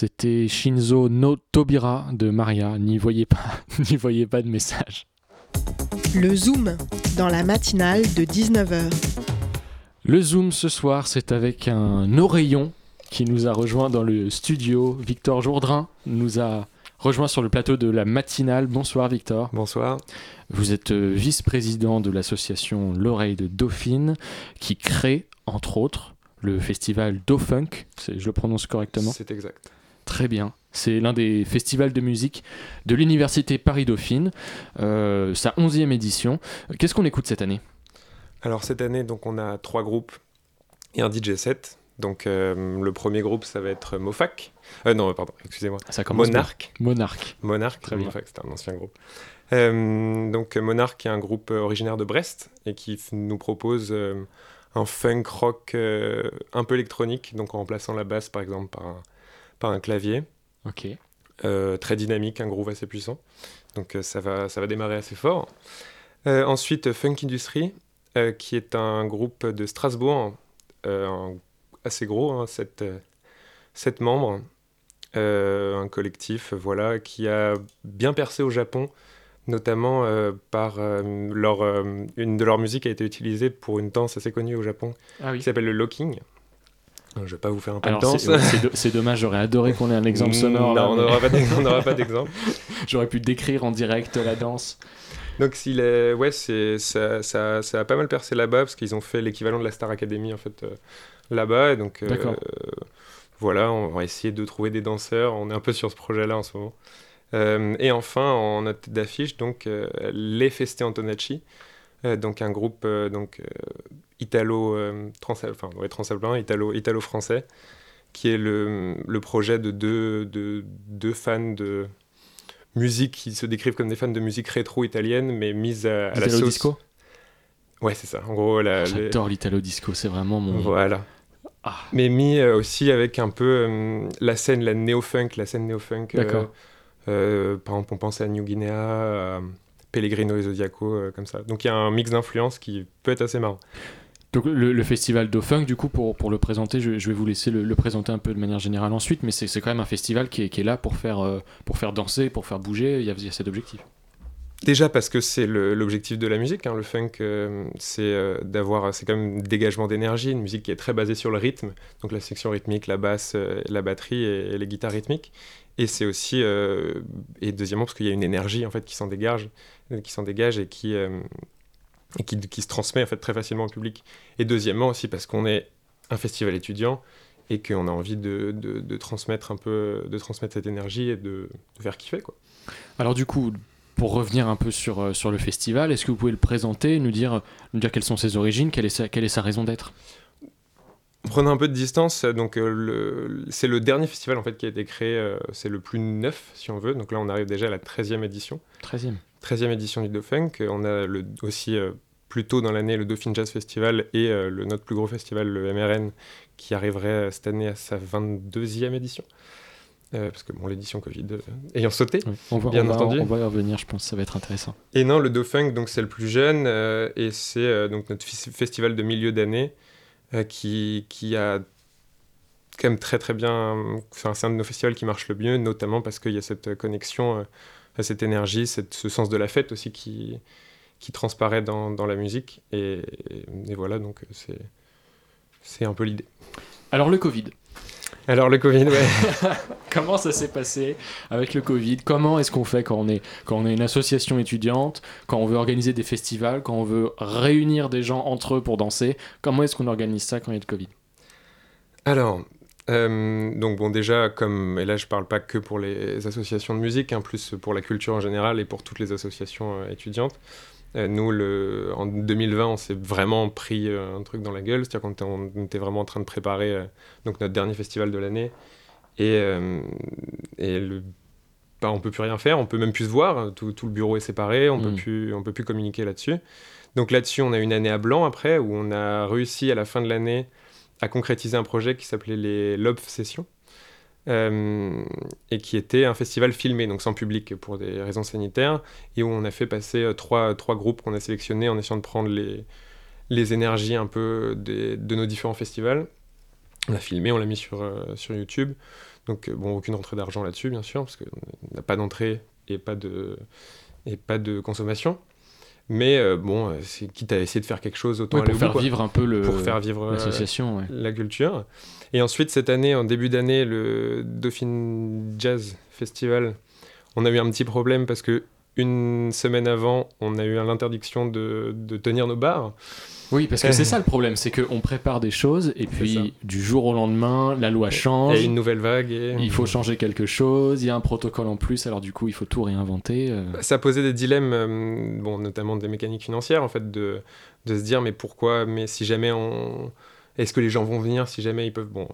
C'était Shinzo no Tobira de Maria. N'y voyez pas, [laughs] n'y voyez pas de message. Le Zoom, dans la matinale de 19h. Le Zoom ce soir, c'est avec un oreillon qui nous a rejoint dans le studio. Victor Jourdrain nous a rejoint sur le plateau de la matinale. Bonsoir Victor. Bonsoir. Vous êtes euh, vice-président de l'association L'Oreille de Dauphine qui crée, entre autres, le festival Daufunk. C'est- Je le prononce correctement? C'est exact. Très bien. C'est l'un des festivals de musique de l'Université Paris-Dauphine. Euh, sa 11e édition. Qu'est-ce qu'on écoute cette année? Alors cette année, donc on a trois groupes et un DJ set. Donc euh, le premier groupe, ça va être Mofac. Euh, non, pardon, excusez-moi. Ça commence. Monarch. Monarque. Monarch, Très bien. Mofac, c'était un ancien groupe. Donc Monarch est un groupe originaire de Brest et qui nous propose un funk rock un peu électronique, donc en remplaçant la basse par exemple par un, par un clavier. Ok. Euh, très dynamique, un groove assez puissant. Donc euh, ça, va, ça va démarrer assez fort. Euh, ensuite, Funk Industry, euh, qui est un groupe de Strasbourg, un- assez gros, hein, sept, euh, sept membres, un collectif voilà, qui a bien percé au Japon, notamment par leur, une de leurs musiques a été utilisée pour une danse assez connue au Japon Ah qui s'appelle le locking. Je vais pas vous faire un peu Alors de danse. c'est ouais, dommage, j'aurais adoré qu'on ait un exemple sonore. là, Non, on mais n'aura pas d'ex- on n'aura pas [laughs] d'exemple. J'aurais pu décrire en direct la danse. Donc s'il est, ouais, ça, ça, ça a pas mal percé là-bas parce qu'ils ont fait l'équivalent de la Star Academy en fait euh, là-bas. Donc euh, voilà, on va essayer de trouver des danseurs. On est un peu sur ce projet-là en ce moment. Euh, et enfin, en note d'affiche, donc les Feste Antonacci, donc un groupe euh, donc euh, italo, euh, trans, enfin ouais, transalpin, italo, italo-français, qui est le, le projet de deux, de deux fans de musique qui se décrivent comme des fans de musique rétro italienne, mais mise à, à la sauce. disco Ouais, c'est ça. En gros, la, les- J'adore l'Italo disco, c'est vraiment mon. voilà. Ah. Mais mis euh, aussi avec un peu euh, la scène, la néo-funk, la scène néo-funk. euh, D'accord. euh, par exemple, on pense à New Guinea, à Pellegrino et Zodiaco, euh, comme ça. Donc il y a un mix d'influences qui peut être assez marrant. Donc le, le festival Dauphin, du coup, pour, pour le présenter, je, je vais vous laisser le, le présenter un peu de manière générale ensuite, mais c'est quand même un festival qui est, qui est là pour faire, euh, pour faire danser, pour faire bouger, il y a, il y a cet objectif. Déjà parce que c'est l'objectif de la musique. hein. Le funk, euh, c'est euh, d'avoir, c'est quand même dégagement d'énergie, une musique qui est très basée sur le rythme, donc la section rythmique, la basse, la batterie et, et les guitares rythmiques. Et c'est aussi, euh, et deuxièmement parce qu'il y a une énergie en fait qui s'en dégage, euh, qui s'en dégage et qui euh, et qui, se transmet en fait très facilement au public. Et deuxièmement aussi parce qu'on est un festival étudiant et qu'on a envie de, de- transmettre un peu, de transmettre cette énergie et de, de faire kiffer quoi. Alors du coup, pour revenir un peu sur, sur le festival, est-ce que vous pouvez le présenter, nous dire, nous dire quelles sont ses origines, quelle est sa, quelle est sa raison d'être? Prenons un peu de distance, donc euh, c'est le dernier festival en fait qui a été créé, euh, c'est le plus neuf si on veut, donc là on arrive déjà à la 13e édition. 13e. 13e édition du Dauphin, on a le, aussi euh, plus tôt dans l'année le Dauphine Jazz Festival et le, notre plus gros festival, le MRN, qui arriverait cette année à sa 22e édition. Euh, parce que bon, l'édition Covid euh, ayant sauté. Oui, On, va, Bien on, va, entendu. on va y revenir, je pense que ça va être intéressant. Et non, le Dauphin, donc c'est le plus jeune euh, et c'est donc notre festival de milieu d'année qui, qui a quand même très très bien. C'est un de nos festivals qui marche le mieux, notamment parce qu'il y a cette connexion, euh, cette énergie, ce sens de la fête aussi qui, qui transparaît dans, dans la musique. Et, et voilà, donc c'est c'est un peu l'idée. Alors le Covid, Alors le Covid, ouais. [laughs] comment ça s'est passé avec le Covid? Comment est-ce qu'on fait quand on, est, quand on est une association étudiante, quand on veut organiser des festivals, quand on veut réunir des gens entre eux pour danser? Comment est-ce qu'on organise ça quand il y a le Covid? Alors, euh, donc bon, déjà, comme, et là je parle pas que pour les associations de musique, hein, plus pour la culture en général et pour toutes les associations euh, étudiantes. Euh, nous, le, en 2020, on s'est vraiment pris euh, un truc dans la gueule, c'est-à-dire qu'on était, on était vraiment en train de préparer euh, donc notre dernier festival de l'année. Et, et le, bah, on peut plus rien faire, on peut même plus se voir, tout, tout le bureau est séparé, on peut Mm. plus, on peut plus communiquer là-dessus. Donc là-dessus, on a une année à blanc après, où on a réussi à la fin de l'année à concrétiser un projet qui s'appelait les Love Sessions, euh, et qui était un festival filmé, donc sans public pour des raisons sanitaires, et où on a fait passer euh, trois, trois groupes qu'on a sélectionnés en essayant de prendre les, les énergies un peu des- de nos différents festivals. On l'a filmé, on l'a mis sur, euh, sur YouTube. Donc, bon, aucune rentrée d'argent là-dessus, bien sûr, parce qu'on n'a pas d'entrée et pas de, et pas de consommation. Mais euh, bon, euh, c'est quitte à essayer de faire quelque chose, autant Ouais, aller pour au faire bout, vivre un peu le- pour faire vivre euh, l'association. ouais. la culture. Et ensuite, cette année, en début d'année, le Dauphine Jazz Festival, on a eu un petit problème parce que une semaine avant, on a eu l'interdiction de, de tenir nos bars. Oui, parce que c'est ça le problème, c'est qu'on prépare des choses et puis du jour au lendemain, la loi Il change. y a une nouvelle vague et Il faut changer quelque chose, il y a un protocole en plus, alors du coup il faut tout réinventer. euh. ça posait des dilemmes, euh, bon, notamment des mécaniques financières, en fait, de, de se dire, mais pourquoi, mais si jamais on... Est-ce que les gens vont venir si jamais ils peuvent... Bon,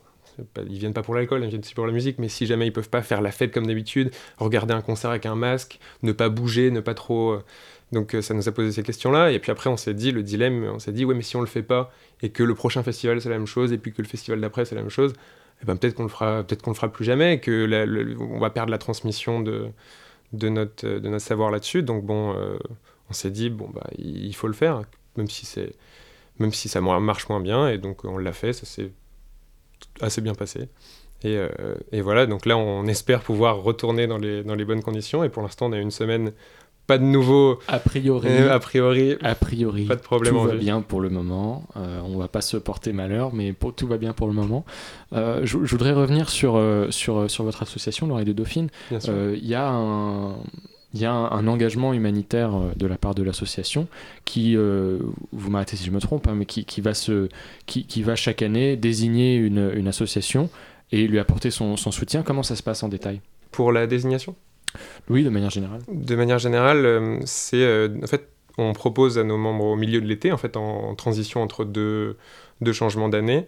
ils viennent pas pour l'alcool, ils viennent aussi pour la musique, mais si jamais ils peuvent pas faire la fête comme d'habitude, regarder un concert avec un masque, ne pas bouger, ne pas trop... euh, Donc euh, ça nous a posé ces questions-là, et puis après on s'est dit, le dilemme, on s'est dit, ouais, mais si on le fait pas, et que le prochain festival c'est la même chose, et puis que le festival d'après c'est la même chose, eh ben, peut-être qu'on le fera le fera plus jamais, et que va perdre la transmission de, notre, de notre savoir là-dessus. Donc bon, euh, on s'est dit, bon, bah, il faut le faire, même si, c'est, même si ça marche moins bien. Et donc on l'a fait, ça s'est assez bien passé. Et, euh, et voilà, donc là on espère pouvoir retourner dans les, dans les bonnes conditions. Et pour l'instant, on a une semaine, pas de nouveau. A priori, Euh, a priori, a priori, pas de problème tout en va bien pour le moment. Euh, on va pas se porter malheur, mais pour- tout va bien pour le moment. Euh, je, je voudrais revenir sur, sur, sur votre association, l'Oreille de Dauphine. Euh, Il y a un. Il y a un, un engagement humanitaire euh, de la part de l'association qui, euh, vous m'arrêtez si je me trompe, hein, mais qui, qui va se, qui, qui va chaque année désigner une, une association et lui apporter son, son soutien. Comment ça se passe en détail? Pour la désignation? Oui, de manière générale. De manière générale, euh, c'est en fait on propose à nos membres au milieu de l'été, en fait en, en transition entre deux, deux changements d'année,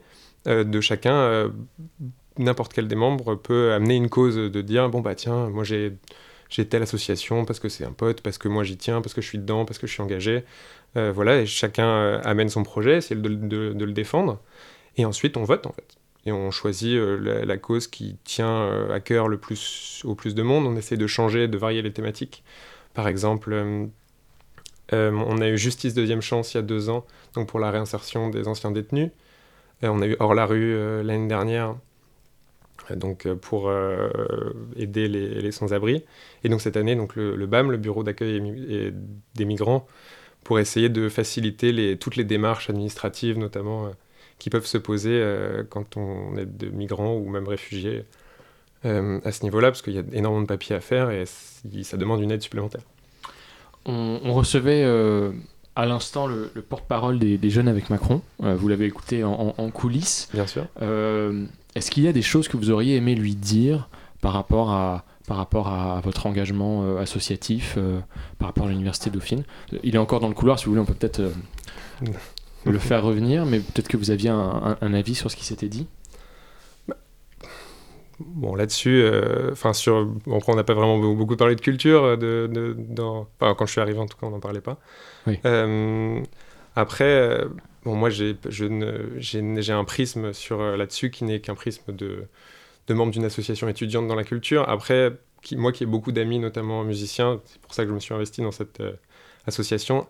euh, de chacun, euh, n'importe quel des membres peut amener une cause de dire bon bah tiens moi j'ai j'ai telle association parce que c'est un pote, parce que moi j'y tiens, parce que je suis dedans, parce que je suis engagé, Euh, voilà et chacun euh, amène son projet, essaie de, de- le défendre et ensuite on vote en fait et on choisit euh, la, la cause qui tient à cœur le plus au plus de monde. On essaie de changer, de varier les thématiques. Par exemple, on a eu Justice Deuxième Chance il y a deux ans, donc pour la réinsertion des anciens détenus. On a eu Hors la rue l'année dernière, donc euh, pour euh, aider les, sans-abri. Et donc cette année, donc le, BAM, le Bureau d'accueil des migrants, pour essayer de faciliter toutes les démarches administratives, notamment euh, qui peuvent se poser quand on est de migrants ou même réfugiés à ce niveau-là, parce qu'il y a énormément de papiers à faire et ça demande une aide supplémentaire. On, recevait à l'instant le, le porte-parole des, des jeunes avec Macron. Euh, vous l'avez écouté en, en- en coulisses. Bien sûr. Euh, Est-ce qu'il y a des choses que vous auriez aimé lui dire par rapport à, par rapport à votre engagement euh, associatif, par rapport à l'Université Dauphine? Il est encore dans le couloir, si vous voulez, on peut peut-être le faire revenir, mais peut-être que vous aviez un, un- un avis sur ce qui s'était dit? Bon, là-dessus, enfin, sur. Bon, on n'a pas vraiment be- beaucoup parlé de culture. De, de- dans... enfin, quand je suis arrivé, en tout cas, on n'en parlait pas. Euh, après, euh, bon, moi, j'ai un prisme sur euh, là-dessus qui n'est qu'un prisme de, membre d'une association étudiante dans la culture. Après, moi qui ai beaucoup d'amis, notamment musiciens, c'est pour ça que je me suis investi dans cette association,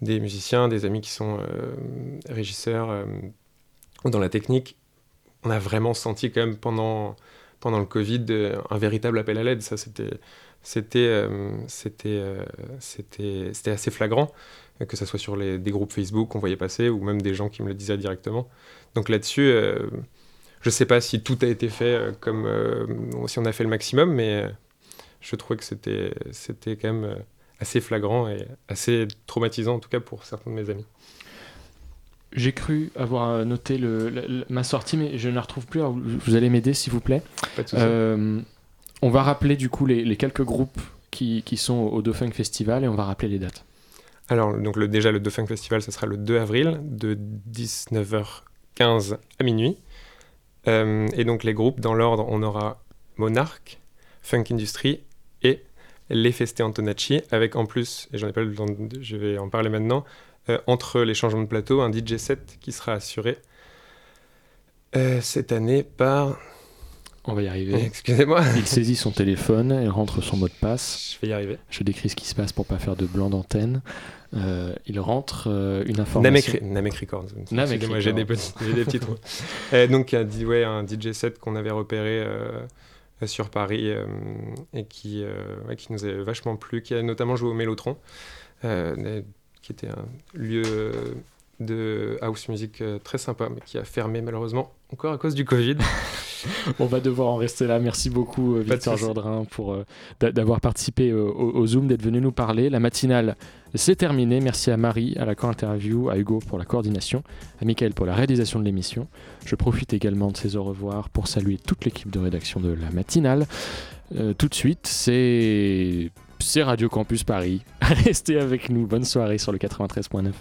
des musiciens, des amis qui sont régisseurs dans la technique, on a vraiment senti quand même pendant pendant le Covid un véritable appel à l'aide. Ça, c'était c'était euh, c'était euh, c'était c'était assez flagrant euh, que ça soit sur les, des groupes Facebook qu'on voyait passer ou même des gens qui me le disaient directement. Donc là-dessus, euh, je sais pas si tout a été fait comme euh, si on a fait le maximum, mais je trouvais que c'était c'était quand même assez flagrant et assez traumatisant en tout cas pour certains de mes amis. J'ai cru avoir noté le, ma sortie, mais je ne la retrouve plus. Vous vous allez m'aider, s'il vous plaît. Pas de souci. Euh, on va rappeler du coup les, quelques groupes qui, qui sont au Dauphin Festival et on va rappeler les dates. Alors, donc déjà, le Dauphin Festival, ce sera le 2 avril, de 19h15 à minuit. Euh, et donc, les groupes, dans l'ordre, on aura Monarch, Funk Industry et Les Festés Antonacci, avec en plus, et j'en ai pas le temps, je vais en parler maintenant, euh, entre les changements de plateau, un DJ set qui sera assuré euh, cette année par. On va y arriver. Excusez-moi. [laughs] Il saisit son téléphone, il rentre son mot de passe. Je vais y arriver. Je décris ce qui se passe pour pas faire de blanc d'antenne. Euh, il rentre euh, une information. Namek, Records. Namek Excusez-moi, j'ai des Records. petits, j'ai des petits trous. [laughs] Euh, donc ouais, un DJ set qu'on avait repéré euh, sur Paris et qui, qui nous a vachement plu, qui a notamment joué au Mélotron, qui était un lieu de house music très sympa, mais qui a fermé malheureusement encore à cause du Covid. [laughs] On va devoir en rester là. Merci beaucoup, Victor Jourdain, pour d'avoir participé au, au, Zoom, d'être venu nous parler. La matinale, c'est terminé. Merci à Marie, à la co-interview, à Hugo pour la coordination, à Michael pour la réalisation de l'émission. Je profite également de ces au revoir pour saluer toute l'équipe de rédaction de la matinale. Euh, tout de suite, c'est Radio Campus Paris. [laughs] Restez avec nous. Bonne soirée sur le 93.9.